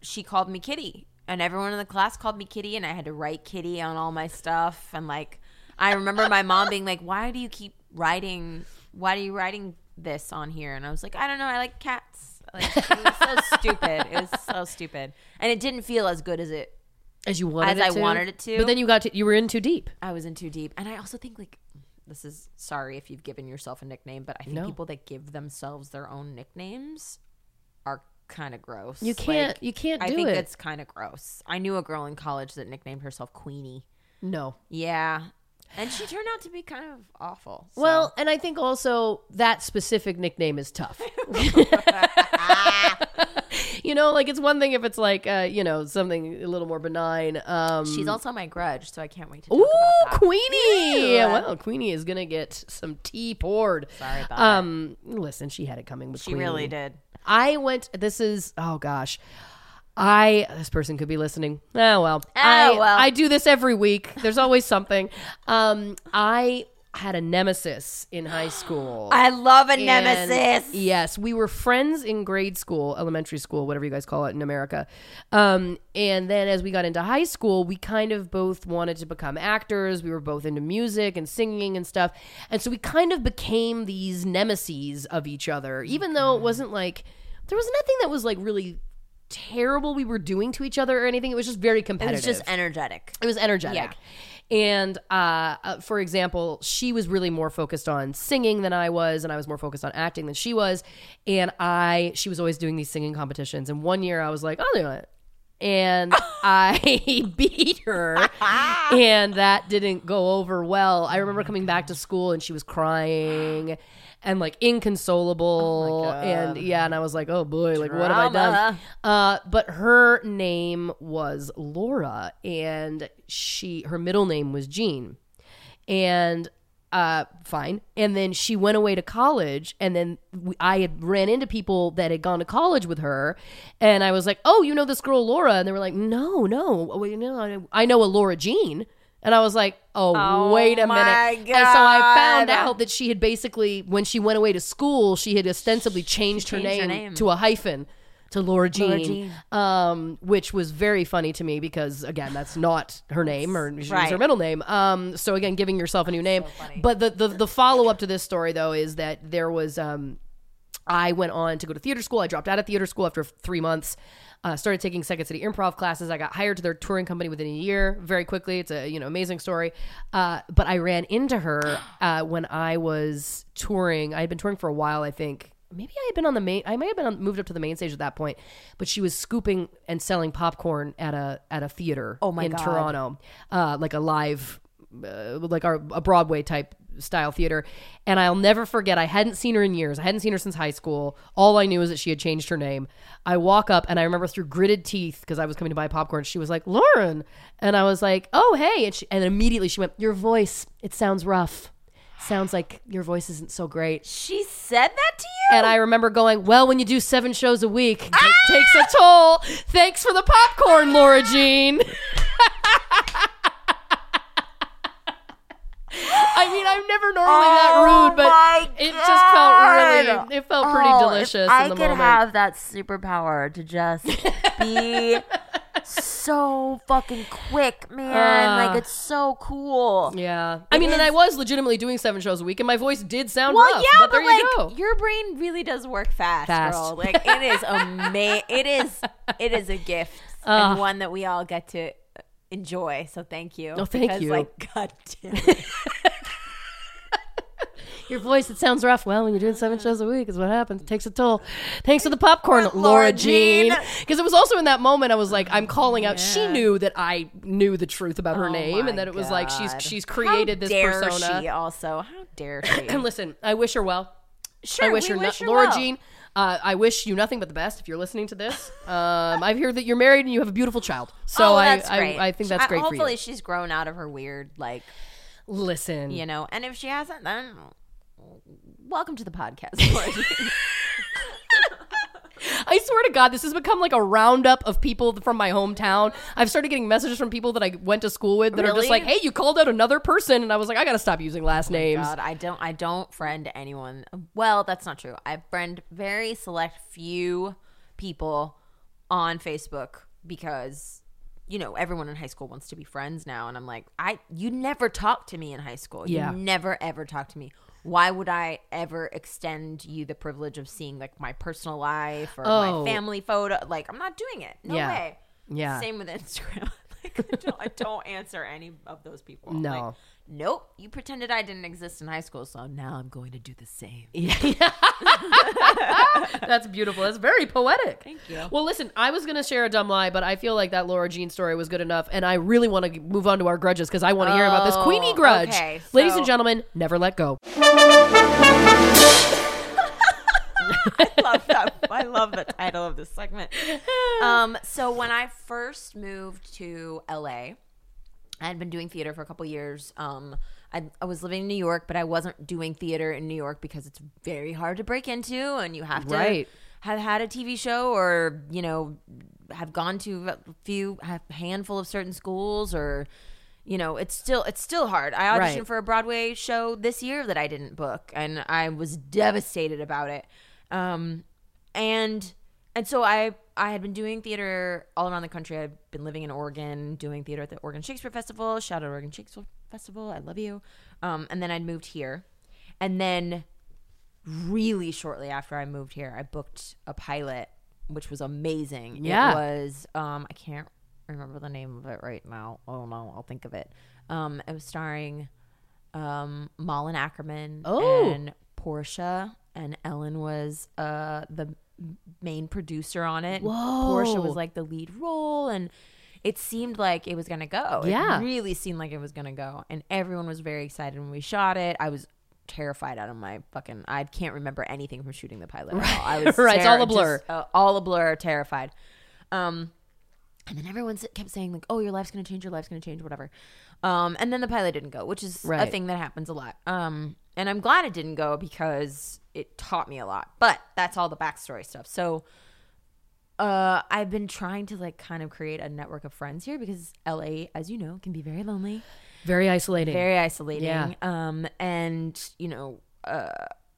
she called me Kitty. And everyone in the class called me Kitty. And I had to write Kitty on all my stuff. And like, I remember my mom being like, Why do you keep writing? Why are you writing this on here? And I was like, I don't know. I like cats. Like, it was so stupid. It was so stupid. And it didn't feel as good as it As you wanted As it I to. wanted it to. But then you got to, you were in too deep. I was in too deep. And I also think like this is sorry if you've given yourself a nickname, but I think No. people that give themselves their own nicknames are kind of gross. You can't- Like, you can't I think it. it's kind of gross. I knew a girl in college that nicknamed herself Queenie. No. Yeah. And she turned out to be kind of awful. so- Well, and I think also that specific nickname is tough. you know, like it's one thing if it's like, uh, you know, something a little more benign. Um, she's also my grudge, so I can't wait to Ooh, that. Queenie! Ew. Well, Queenie is gonna get some tea poured. Sorry about um, listen, she had it coming with She Queenie. really did. I went. This is oh gosh. I this person could be listening. Oh well. Oh, I, well. I do this every week. There's always something. Um, I had a nemesis in high school. I love a And- nemesis. Yes, we were friends in grade school, elementary school, whatever you guys call it in America. Um, and then as we got into high school, we kind of both wanted to become actors. We were both into music and singing and stuff. And so we kind of became these nemesis of each other, even though it wasn't like there was nothing that was like really terrible we were doing to each other or anything. It was just very competitive. It was just energetic. It was energetic. Yeah. And uh, uh, for example, she was really more focused on singing than I was, and I was more focused on acting than she was. And I, she was always doing these singing competitions. And one year I was like, I'll do it. And I beat her, and that didn't go over well. I remember coming back to school and she was crying and like inconsolable. and yeah, and I was like, oh boy, like what have I done? Uh, but her name was Laura, and she her middle name was Jean, and uh, fine. And then she went away to college, and then we, I had ran into people that had gone to college with her, and I was like, "Oh, you know this girl Laura?" And they were like, "No, no, well, you know, I, I know a Laura Jean." And I was like, "Oh, Oh wait a my minute!" And so I found out that she had basically, when she went away to school, she had ostensibly changed, her, changed her name name. to a hyphen to Laura Jean, Laura Jean. Um, which was very funny to me because again, that's not her name or she's Right. her middle name. Um, so again, giving yourself a new name. but the the, the follow up to this story though is that there was um, I went on to go to theater school. I dropped out of theater school after three months. Uh, started taking Second City improv classes. I got hired to their touring company within a year, very quickly. It's a you know amazing story. Uh, but I ran into her uh, when I was touring. I had been touring for a while, I think, maybe I had been on the main. I may have been on, moved up to the main stage at that point, but she was scooping and selling popcorn at a at a theater. Oh my in God. Toronto, uh, like a live, uh, like our a Broadway type style theater. And I'll never forget. I hadn't seen her in years. I hadn't seen her since high school. All I knew is that she had changed her name. I walk up and I remember through gritted teeth because I was coming to buy popcorn. She was like Lauren, and I was like, oh hey, and, she, and immediately she went, your voice. It sounds rough. Sounds like your voice isn't so great. She said that to you? And I remember going, well, when you do seven shows a week, it takes a toll. Thanks for the popcorn, Laura Jean. I mean, I'm never normally that rude, but Oh it just felt really, it felt pretty Oh, delicious If I in the could moment. have that superpower to just be so fucking quick, man. Uh, like it's so cool. yeah. I It mean, and I was legitimately doing seven shows a week, and my voice did sound Well, rough. yeah, but, but, there like you go. your brain really does work fast, Fast. girl. Like it is ama- It is. It is a gift Uh. and one that we all get to enjoy. So thank you. Oh, thank because, you. Like, god damn it. Your voice, it sounds rough. Well, when you're doing seven shows a week, is what happens. It takes a toll. Thanks for the popcorn, Laura, Laura Jean. Because it was also in that moment I was like, I'm calling out. She knew that I knew the truth about her Oh name, and that it was like she's she's created How this dare persona. She also, how dare she? And listen, I wish her well. sure, I wish her, wish no- her Laura well. Jean. Uh, I wish you nothing but the best if you're listening to this. Um, I hear that you're married and you have a beautiful child. So oh, I. I, I think that's great for Hopefully, she's grown out of her weird, like Listen, you know. And if she hasn't, then welcome to the podcast. I swear to God, this has become like a roundup of people from my hometown. I've started getting messages from people that I went to school with that are just Really? like, "Hey, you called out another person," and I was like, "I gotta stop using last oh names." God, I don't. I don't friend anyone. Well, that's not true. I friend very select few people on Facebook because you know everyone in high school wants to be friends now, and I'm like, I you never talked to me in high school. Yeah. You never ever talked to me. Why would I ever extend you the privilege of seeing like my personal life or Oh. my family photo? Like, I'm not doing it. No Yeah. way. Yeah. Same with Instagram. I don't, answer any of those people. No. Like, nope. You pretended I didn't exist in high school, so now I'm going to do the same. Yeah. That's beautiful. That's very poetic. Thank you. Well, listen, I was gonna share a dumb lie, but I feel like that Laura Jean story was good enough, and I really want to move on to our grudges because I want to hear about this Oh, Queenie grudge. okay, Ladies and gentlemen, never let go. I love that. I love the title of this segment. Um, so when I first moved to LA, I had been doing theater for a couple years. Um, I, I was living in New York, but I wasn't doing theater in New York because it's very hard to break into, and you have to Right. have had a TV show or you know have gone to a few a handful of certain schools or you know it's still it's still hard i auditioned Right. for a broadway show this year that i didn't book and i was devastated about it um and and so i i had been doing theater all around the country i've been living in oregon doing theater at the oregon shakespeare festival shout out oregon shakespeare festival i love you um and then i'd moved here and then really shortly after I moved here, I booked a pilot, which was amazing. Yeah. It was um I can't remember the name of it right now. Oh no, I'll think of it. Um it was starring um Malin Akerman Oh. and Portia and Ellen was uh the main producer on it. Whoa. Portia was like the lead role and it seemed like it was gonna go. Yeah. It really seemed like it was gonna go. And everyone was very excited when we shot it. I was terrified out of my fucking I can't remember anything from shooting the pilot at all. I was Right, it's all a blur. just, uh, all a blur, terrified. Um and then everyone kept saying like, "Oh, your life's gonna change. Your life's gonna change. Whatever." Um, and then the pilot didn't go, which is a thing that happens a lot. Um, and I'm glad it didn't go because it taught me a lot. But that's all the backstory stuff. So, uh, I've been trying to like kind of create a network of friends here because LA, as you know, can be very lonely Very isolating. very isolating. Yeah. Um, and you know, uh,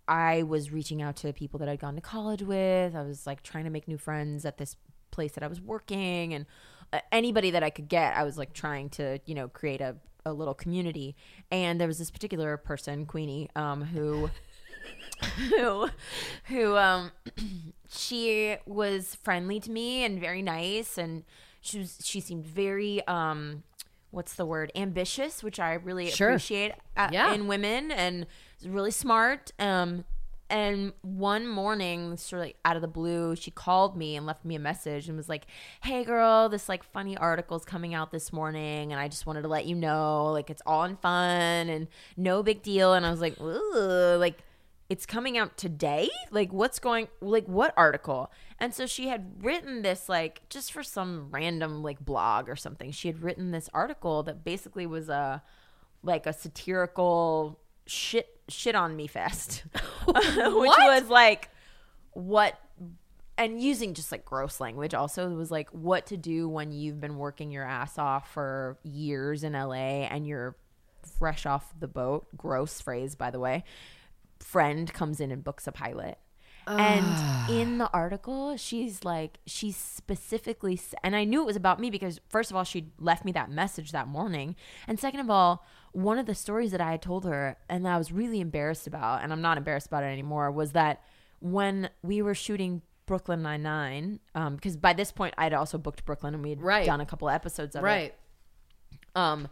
I was reaching out to people that I'd gone to college with. I was like trying to make new friends at this place that I was working, and uh, anybody that I could get, I was like trying to, you know, create a, a little community. And there was this particular person, Queenie, um, who. who who um she was friendly to me and very nice and she was she seemed very um what's the word ambitious which i really Sure. appreciate uh, Yeah. in women and really smart um and one morning, sort of like out of the blue, she called me and left me a message and was like, "Hey, girl, this like funny article's coming out this morning, and I just wanted to let you know, like it's all in fun and no big deal." And I was like, Ugh, like it's coming out today? Like what's going like what article? And so she had written this like just for some random like blog or something. She had written this article that basically was a like a satirical shit shit on me fest. Which was like what and using just like gross language also it was like what to do when you've been working your ass off for years in LA and you're fresh off the boat. Gross phrase by the way friend comes in and books a pilot. And in the article, she's like, she specifically, s- and I knew it was about me because, first of all, she left me that message that morning. And second of all, one of the stories that I had told her and that I was really embarrassed about, and I'm not embarrassed about it anymore, was that when we were shooting Brooklyn Nine-Nine, um, because by this point, I'd also booked Brooklyn and we had Right. done a couple episodes of it Right. um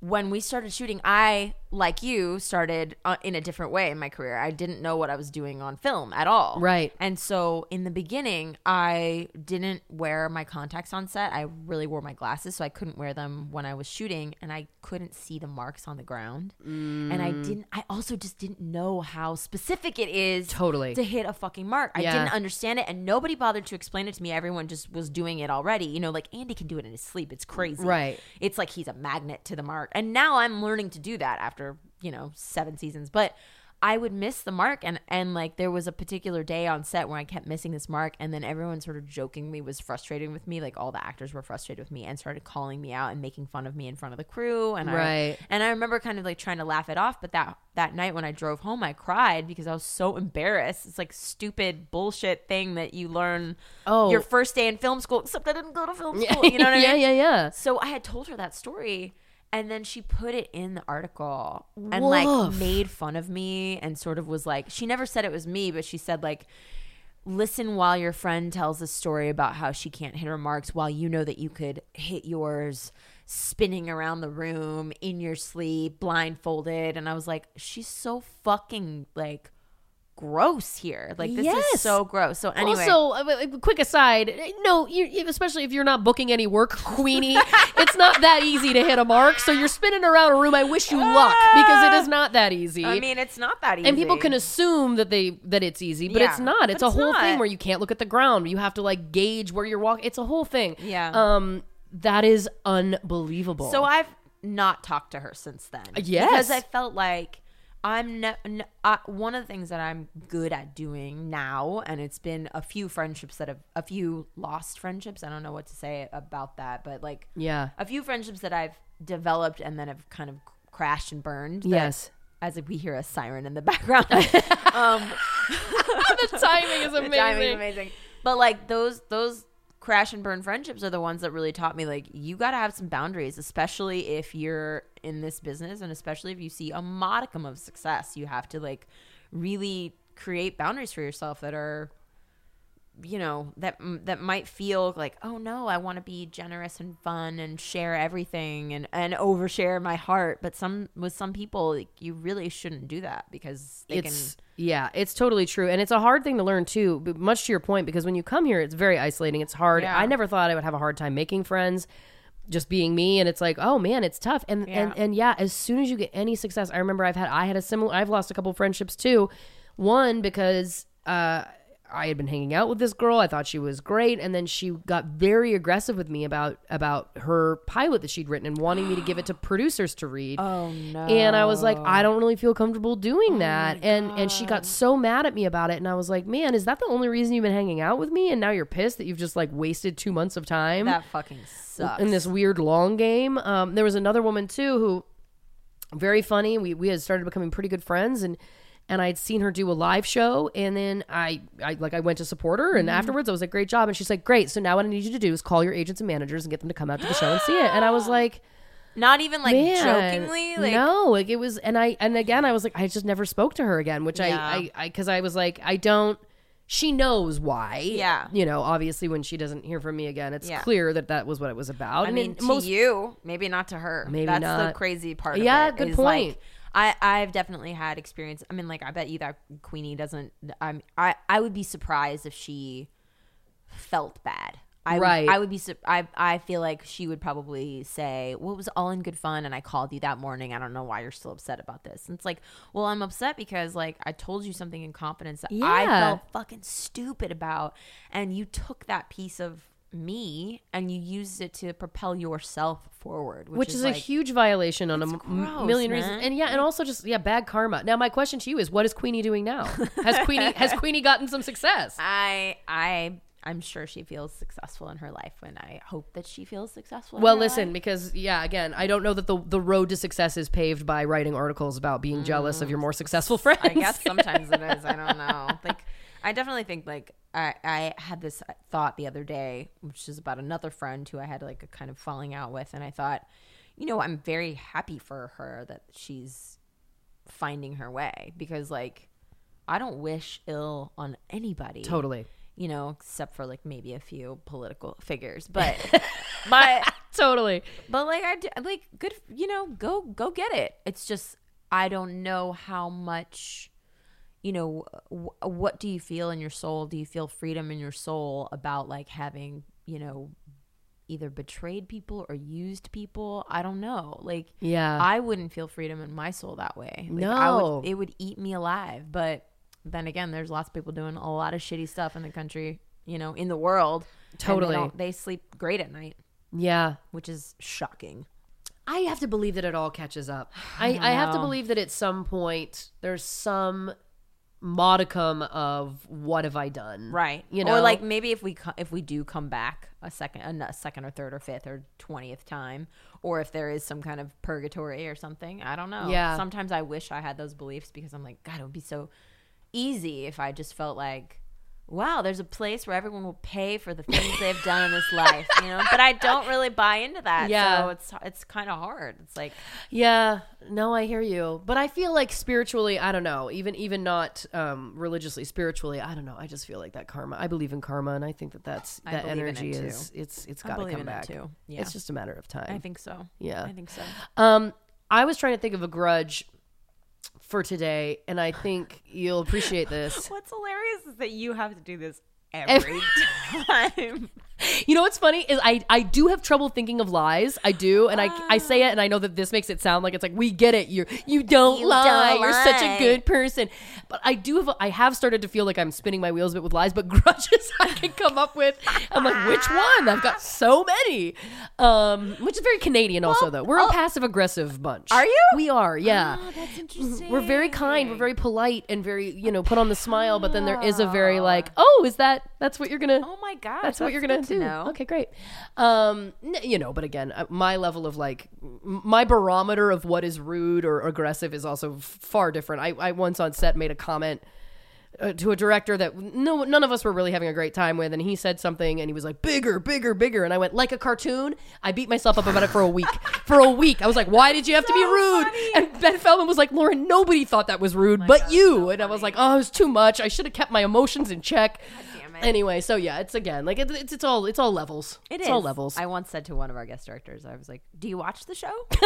when we started shooting i like you started uh, in a different way in my career i didn't know what i was doing on film at all Right. and so in the beginning i didn't wear my contacts on set i really wore my glasses so i couldn't wear them when i was shooting and i couldn't see the marks on the ground and i Mm. didn't i also just didn't know how specific it is Totally. to hit a fucking mark i Yeah. didn't understand it and nobody bothered to explain it to me everyone just was doing it already you know like andy can do it in his sleep it's crazy Right. it's like he's a magnet to the mark. And now I'm learning to do that after, you know, seven seasons. But I would miss the mark and and like there was a particular day on set where I kept missing this mark and then everyone sort of jokingly was frustrated with me. Like all the actors were frustrated with me and started calling me out and making fun of me in front of the crew. And Right. I and I remember kind of like trying to laugh it off, but that that night when I drove home I cried because I was so embarrassed. It's like stupid bullshit thing that you learn Oh. your first day in film school, except I didn't go to film school. You know what I mean? yeah, yeah, yeah. So I had told her that story, and then she put it in the article and Woof. like made fun of me and sort of was like, she never said it was me, but she said like, listen while your friend tells a story about how she can't hit her marks while you know that you could hit yours spinning around the room in your sleep blindfolded and i was like she's so fucking like gross here like this Yes. is so gross so anyway Also, uh, a, a quick aside, eh, no, you, especially if you're not booking any work, Queenie, it's not that easy to hit a mark. So you're spinning around a room. I wish you luck because it is not that easy. i mean it's not that easy and people can assume that they that it's easy, but Yeah, it's not. It's a it's whole thing where you can't look at the ground. You have to like gauge where you're walking. It's a whole thing. Yeah. Um, that is unbelievable. So I've not talked to her since then. Uh, yes. because I felt like I'm ne- n- uh, one of the things that I'm good at doing now, and it's been a few friendships that have a few lost friendships. I don't know what to say about that, but like yeah. a few friendships that I've developed and then have kind of crashed and burned. Yes. as if we hear a siren in the background. um, the timing is the amazing. timing is amazing. But like those those crash and burn friendships are the ones that really taught me like you got to have some boundaries, especially if you're in this business and especially if you see a modicum of success. You have to like really create boundaries for yourself that are you know that that might feel like oh no i want to be generous and fun and share everything and and overshare my heart but some with some people like, you really shouldn't do that because they it's yeah it's totally true and it's a hard thing to learn too but much to your point because when you come here it's very isolating it's hard Yeah. i never thought i would have a hard time making friends just being me and it's like oh man it's tough and and Yeah. and yeah as soon as you get any success i remember i've had i had a similar i've lost a couple friendships too one because uh I had been hanging out with this girl. I thought she was great, and then she got very aggressive with me about about her pilot that she'd written and wanting me to give it to producers to read. Oh no. And I was like, I don't really feel comfortable doing that. And and she got so mad at me about it. And I was like, man, is that the only reason you've been hanging out with me? And now you're pissed that you've just like wasted two months of time that fucking sucks. In this weird long game. Um, there was another woman too who very funny. We we had started becoming pretty good friends and and I'd seen her do a live show and then I, I like I went to support her Mm-hmm. and afterwards I was like, Great job. And she's like, Great, so now what I need you to do is call your agents and managers and get them to come out to the show and see it. And I was like Not even like Man, jokingly, like no, like it was, and I and again I was like, I just never spoke to her again, which Yeah. I I because I, was like, I don't. She knows why. Yeah. you know, obviously when she doesn't hear from me again, it's Yeah. clear that that was what it was about. I mean, to you, maybe not to her. Maybe That's the crazy part. Of Yeah, good point. Like, I I've definitely had experience. I mean, like I bet you that Queenie doesn't. I'm I I would be surprised if she felt bad. I, Right. I would be. I I feel like she would probably say, "Well, it was all in good fun," and I called you that morning. I don't know why you're still upset about this. And it's like, well, I'm upset because like I told you something in confidence that I felt fucking stupid about, and you took that piece of me and you used it to propel yourself forward, which, which is, a like, huge violation on a gross, million reasons. And yeah, and also just yeah, bad karma. Now my question to you is, what is Queenie doing now? Has Queenie has Queenie gotten some success? I I I'm sure she feels successful in her life, and I hope that she feels successful. Well, listen, life. because yeah, again, I don't know that the the road to success is paved by writing articles about being jealous of your more successful friends. I guess sometimes it is. I don't know. Like, I definitely think like I I had this thought the other day, which is about another friend who I had like a kind of falling out with, and I thought, you know, I'm very happy for her that she's finding her way because like I don't wish ill on anybody. totally, You know, except for like maybe a few political figures, but but totally. But like I do, like good, you know, go go get it. It's just I don't know how much you know w- what do you feel in your soul? Do you feel freedom in your soul about like having, you know, either betrayed people or used people? I don't know. Like Yeah. I wouldn't feel freedom in my soul that way. Like, I No. would, it would eat me alive. But then again, there's lots of people doing a lot of shitty stuff in the country, you know, in the world. and they Totally. they sleep great at night, Yeah. which is shocking. I have to believe that it all catches up. I, I, have to believe that at some point there's some modicum of what have I done? right You know, or like maybe if we if we do come back a second a second or third or fifth or 20th time or if there is some kind of purgatory or something i don't know Yeah. sometimes i wish i had those beliefs because i'm like god it would be so easy if i just felt like wow there's a place where everyone will pay for the things they've done in this life you know but i don't really buy into that Yeah. so it's it's kind of hard it's like Yeah, no, I hear you. But I feel like spiritually, I don't know, even even not um, religiously, spiritually, I don't know. I just feel like that karma. I believe in karma, and I think that that's that energy too. is it's got to come in it back. too. Yeah. It's just a matter of time. i think so Yeah. i think so Um, I was trying to think of a grudge for today, and I think you'll appreciate this. What's hilarious is that you have to do this every time. You know what's funny is I I do have trouble thinking of lies. I do, and I I say it, and I know that this makes it sound like it's like we get it. You you don't You lie. don't You're such a good person. But I do have I have started to feel like I'm spinning my wheels a bit with lies, but grudges I can come up with. I'm like, which one? I've got so many. Um, which is very Canadian also though. We're a passive aggressive bunch. Are you? We are. Yeah. Oh, that's interesting. We're very kind. We're very polite and very, you know, put on the smile. But then there is a very like, oh, is that that's what you're gonna? Oh my gosh, that's what you're gonna good to know. Okay, great. Um, you know, but again, uh, my level of like, my barometer of what is rude or aggressive is also far different. I, I once on set made a comment. Uh, to a director that no none of us were really having a great time with and he said something and he was like bigger bigger bigger. And I went like a cartoon? I beat myself up about it for a week for a week. I was like why did you have to be rude? and Ben Feldman was like Lauren nobody thought that was rude but you. and I was like oh it was too much. I should have kept my emotions in check it. anyway so yeah it's again like it, it's it's all it's all levels It it's is all levels I once said to one of our guest directors, I was like, "Do you watch the show?"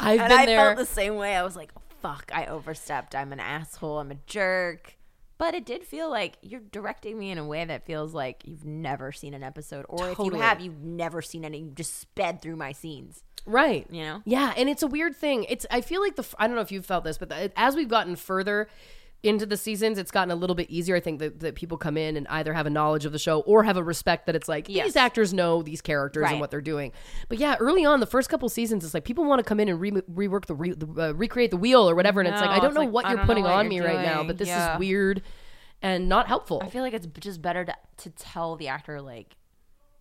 I've And been I there felt the same way. I was like, "Fuck, I overstepped. I'm an asshole. I'm a jerk." But it did feel like you're directing me in a way that feels like you've never seen an episode, or if you have, you've never seen any. You just sped through my scenes. Right. You know? Yeah, and it's a weird thing. It's I feel like the I don't know if you've felt this, but the, as we've gotten further into the seasons, it's gotten a little bit easier. I think that, that people come in and either have a knowledge of the show or have a respect that it's like Yes. these actors know these characters and what they're doing. But yeah, early on, the first couple seasons, it's like people want to come in and re- rework the, re- the uh, recreate the wheel or whatever, and it's like I don't it's know like, what you're know putting what on me you're right now, but this Yeah. is weird and not helpful. I feel like it's just better to to tell the actor like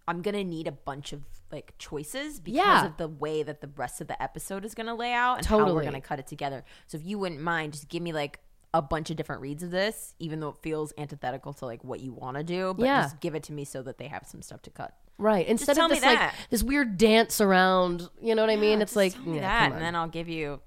I'm gonna need a bunch of like choices because Yeah. of the way that the rest of the episode is gonna lay out and how we're gonna cut it together. So if you wouldn't mind, just give me like a bunch of different reads of this, even though it feels antithetical to like what you want to do. But Yeah. just give it to me so that they have some stuff to cut. right. Instead of this like this weird dance around, you know what I mean? It's like yeah, that, and then I'll give you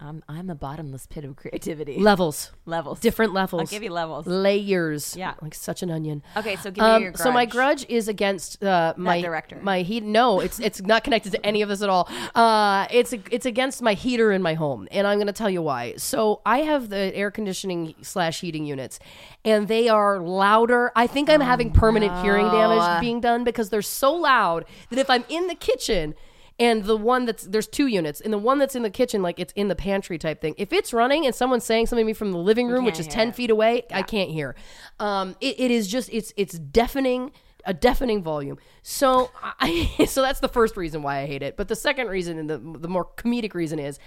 I'm I'm a bottomless pit of creativity. levels, levels. different levels. I'll give you levels. layers. Yeah. like such an onion. Okay, so give me Um, your grudge. so my grudge is against uh, my director. My heat. No, it's it's not connected to any of this at all. Uh, it's it's against my heater in my home, and I'm going to tell you why. So I have the air conditioning slash heating units, and they are louder. I think I'm having permanent hearing damage being done because they're so loud that if I'm in the kitchen. And the one that's there's two units, and the one that's in the kitchen, like it's in the pantry type thing. If it's running and someone's saying something to me from the living room, which is ten it. feet away, I can't hear. Um, it, it is just it's it's deafening, a deafening volume. So I so that's the first reason why I hate it. But the second reason and the the more comedic reason is.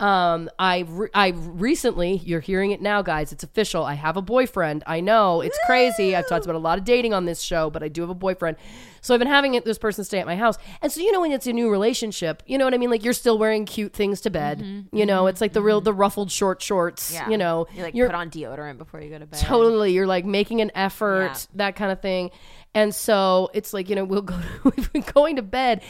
Um, I re- I recently you're hearing it now, guys. It's official. I have a boyfriend. I know it's crazy. I've talked about a lot of dating on this show, but I do have a boyfriend. So I've been having it, this person stay at my house, and so you know when it's a new relationship, you know what I mean. Like you're still wearing cute things to bed. Mm-hmm, you know, mm-hmm, it's like the real mm-hmm. the ruffled short shorts. Yeah. You know, you like you're put on deodorant before you go to bed. totally you're like making an effort Yeah. that kind of thing and so it's like you know we'll go we've been going to bed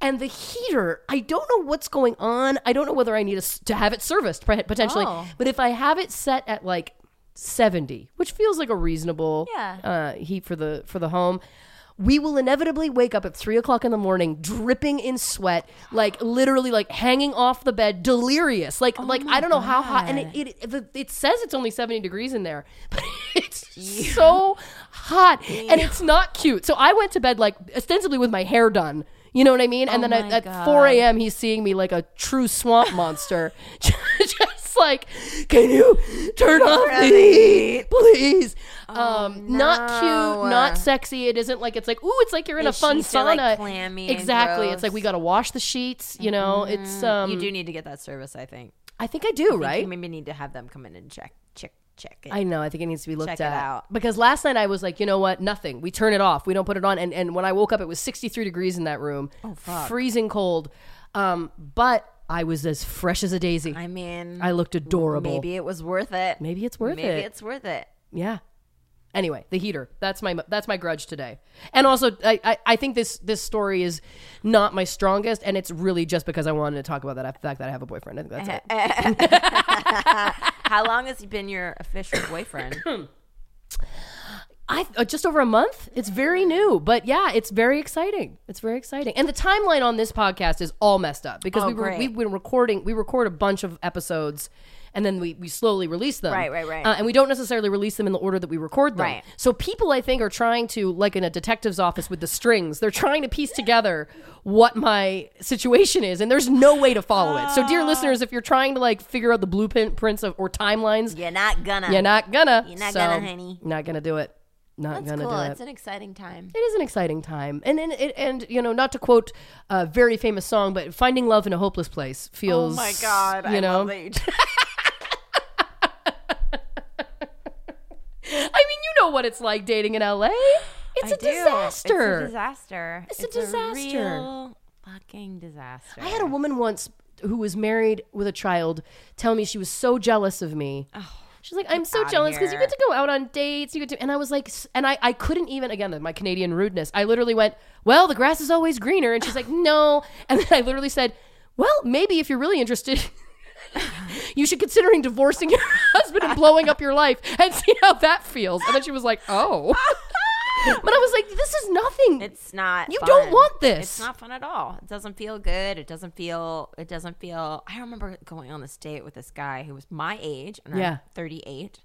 and the heater i don't know what's going on i don't know whether i need a to have it serviced potentially Oh. but if i have it set at like 70 which feels like a reasonable Yeah. uh, heat for the for the home we will inevitably wake up at three o'clock in the morning, dripping in sweat, like literally like hanging off the bed, delirious. Like like I don't know how hot, and it it, it it says it's only seventy degrees in there, but it's so hot, and it's not cute. So I went to bed like ostensibly with my hair done. You know what I mean? And Oh then at, at God. 4 a.m., he's seeing me like a true swamp monster. Just like, can you turn off the heat, please? um, Not no. cute, not sexy. It isn't like it's like, ooh, it's like you're in The a fun are, like, sauna. clammy exactly. It's like we got to wash the sheets. You know, it's um. you do need to get that service. I think. I think I do, I right? think you maybe need to have them come in and check check check it. I know. I think it needs to be looked at. out. Because last night I was like, you know what? Nothing. We turn it off. We don't put it on. And and when I woke up, it was 63 degrees in that room. Oh fuck. Freezing cold. Um, but I was as fresh as a daisy. I mean, I looked adorable. maybe it was worth it. Maybe it's worth maybe it. Maybe it's worth it. Yeah. Anyway, the heater. That's my that's my grudge today. And also, I, I, I think this this story is not my strongest, and it's really just because I wanted to talk about that fact that I have a boyfriend. I think that's it. How long has he been your official boyfriend? I uh, just over a month. It's very new, but yeah, it's very exciting. It's very exciting, and the timeline on this podcast is all messed up because Oh, we were great. we've been recording. We record a bunch of episodes. And then we, we slowly release them. Right, right, right. Uh, and we don't necessarily release them in the order that we record them. Right. So people, I think, are trying to, like in a detective's office with the strings, they're trying to piece together what my situation is. And there's no way to follow it. So, dear listeners, if you're trying to like figure out the blueprints of, or timelines, You're not gonna. you're not gonna. You're not So, gonna, honey. Not gonna do it. Not That's gonna cool. do it. It's an exciting time. It is an exciting time, and and and, and you know, not to quote a very famous song, but finding love in a hopeless place feels. Oh my god! you know. I mean, you know what it's like dating in LA. It's a I do. disaster. It's a disaster. It's a disaster. real fucking disaster. I had a woman once who was married with a child tell me she was so jealous of me. Oh. She's like, I'm so jealous because you get to go out on dates. You get to, and I was like, and I, I couldn't even, again, my Canadian rudeness. I literally went, well, the grass is always greener. And she's like, no. And then I literally said, well, maybe if you're really interested, you should considering divorcing your husband and blowing up your life and see how that feels. And then she was like, oh. but I was like, this is nothing. It's not. You fun. don't want this. It's not fun at all. It doesn't feel good. It doesn't feel. It doesn't feel. I remember going on this date with this guy who was my age, and Yeah. I'm 38.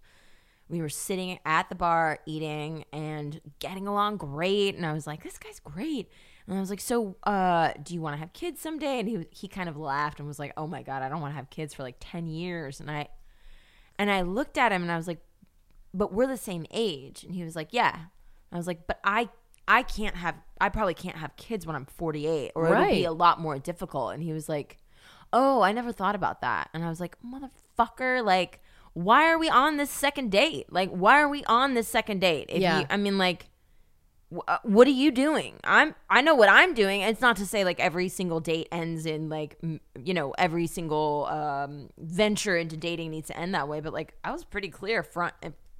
We were sitting at the bar eating and getting along great, and I was like, "This guy's great." And I was like, "So, uh, do you want to have kids someday?" And he he kind of laughed and was like, "Oh my god, I don't want to have kids for like 10 years." And I and I looked at him and I was like, but we're the same age. And he was like, yeah. I was like, but I I can't have I probably can't have kids when I'm 48 or it would be Right. a lot more difficult. And he was like, "Oh, I never thought about that." And I was like, "Motherfucker, like why are we on this second date? Like why are we on this second date? If Yeah. you, I mean like uh, what are you doing i'm i know what i'm doing it's not to say like every single date ends in like you know every single um venture into dating needs to end that way but like i was pretty clear front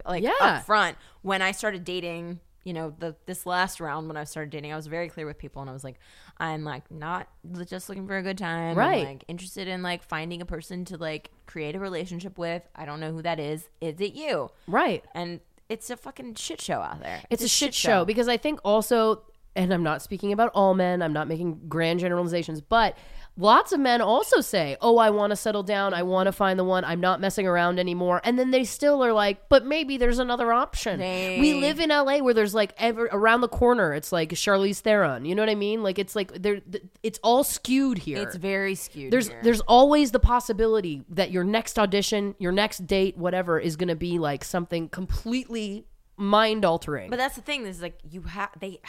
like Yeah. up front when i started dating you know, the this last round when I started dating, I was very clear with people and I was like, I'm like not just looking for a good time. Right. I'm like interested in like finding a person to like create a relationship with. I don't know who that is. Is it you? Right. And it's a fucking shit show out there. It's a shit show because I think also, and I'm not speaking about all men, I'm not making grand generalizations, but lots of men also say, Oh, I want to settle down. I want to find the one. I'm not messing around anymore. And then they still are like, But maybe there's another option. They- we live in LA where there's like ever around the corner, it's like Charlize Theron. You know what I mean? Like it's like there, th- it's all skewed here. It's very skewed. there's here. there's always the possibility that your next audition, your next date, whatever, is going to be like something completely mind altering. But that's the thing. This is like you have they.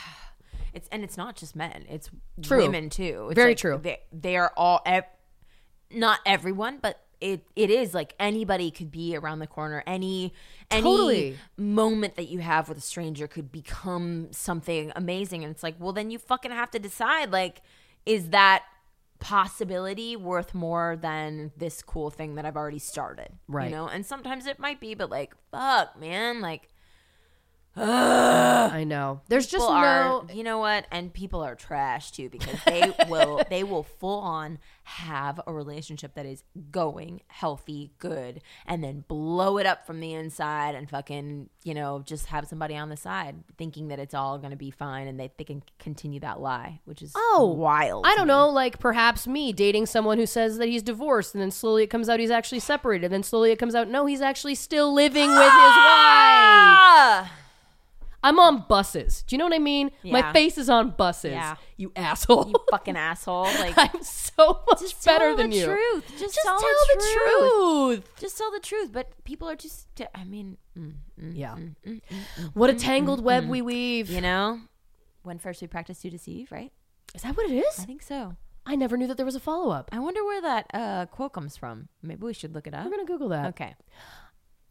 It's and it's not just men. It's True. women too. It's Very like true. They, they are all. Ev- not everyone, but it it is like anybody could be around the corner. Any any Totally. moment that you have with a stranger could become something amazing. And it's like, well, then you fucking have to decide. Like, is that possibility worth more than this cool thing that I've already started? Right. You know. And sometimes it might be, but like, fuck, man, like. I know. There's just people no. are you know what and people are trash too because they will they will full on have a relationship that is going healthy good and then blow it up from the inside and fucking you know just have somebody on the side thinking that it's all going to be fine and they, they can continue that lie which is Oh, wild I don't me. know, like perhaps me dating someone who says that he's divorced, and then slowly it comes out he's actually separated, and then slowly it comes out no, he's actually still living with his ah! wife. I'm on buses. Do you know what I mean? My face is on buses. Yeah. You asshole. you fucking asshole like I'm so much just better than the you. truth just, tell the truth. Just tell, tell the, the truth. truth. just tell the truth but people are just i mean mm, mm, Yeah. mm, mm, What a tangled web we weave. You know, when first we practice to deceive, right? Is that what it is? I think so. I never knew that there was a follow up. I wonder where that uh, quote comes from. Maybe we should look it up. We're gonna Google that. Okay.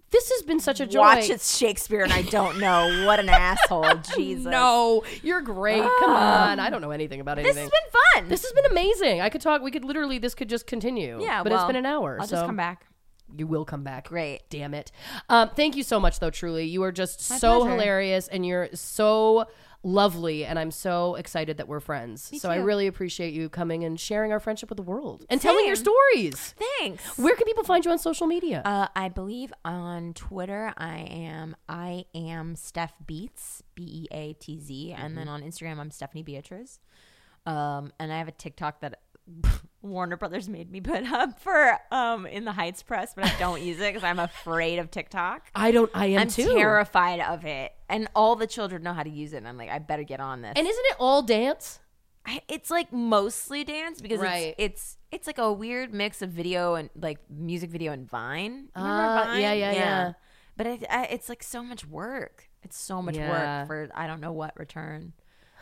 This has been such a joy. Watch it's Shakespeare and I don't know. What an asshole. Jesus. No, you're great. Come on. I don't know anything about anything. This has been fun. This has been amazing. I could talk. We could literally. This could just continue. yeah, but it's been an hour. I'll so just come back. You will come back. Great. Damn it. Um, thank you so much, though. Truly, you are just My so pleasure. hilarious, and you're so lovely, and I'm so excited that we're friends. so I really appreciate you coming and sharing our friendship with the world and telling your stories. Thanks. Where can people find you on social media? Uh, I believe on Twitter I am I am Steph Beats B E A T Z, and Mm-hmm. then on Instagram I'm Stephanie Beatriz. Um, and I have a TikTok that Warner Brothers made me put up for um in the Heights press, but I don't use it because I'm afraid of TikTok. I don't. I am I'm too. terrified of it, and all the children know how to use it. And I'm like, I better get on this. And isn't it all dance? I- it's like mostly dance because Right. it's, it's it's like a weird mix of video and like music video and Vine. You Ah, remember yeah, yeah, yeah. But it, I, it's like so much work. It's so much Yeah. work for I don't know what return.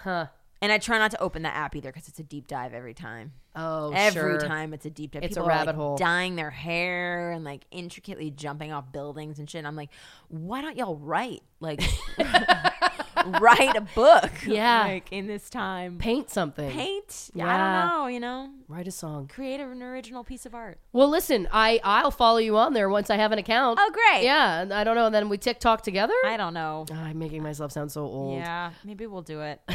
Huh. And I try not to open the app either because it's a deep dive every time. Oh, every sure. time it's a deep dive. It's a People are, rabbit like, hole. Dyeing their hair and like intricately jumping off buildings and shit. And I'm like, why don't y'all write like write a book? Yeah. like in this time. Paint something. Paint. Yeah. I don't know. You know, Write a song. create an original piece of art. Well, listen, I I'll follow you on there once I have an account. Oh, great. Yeah, and I don't know. Then we TikTok together. I don't know. Ah, I'm making myself sound so old. Yeah, maybe we'll do it.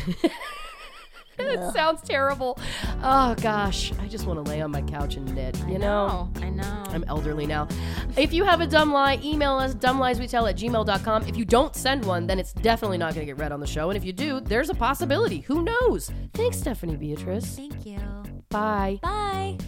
it sounds terrible. Oh gosh, I just want to lay on my couch and knit. You know. I know. I'm elderly now. If you have a dumb lie, email us dumblieswetell at gmail.com. If you don't send one, then it's definitely not going to get read on the show. And if you do, there's a possibility. Who knows? Thanks, Stephanie Beatriz. Thank you. Bye. Bye.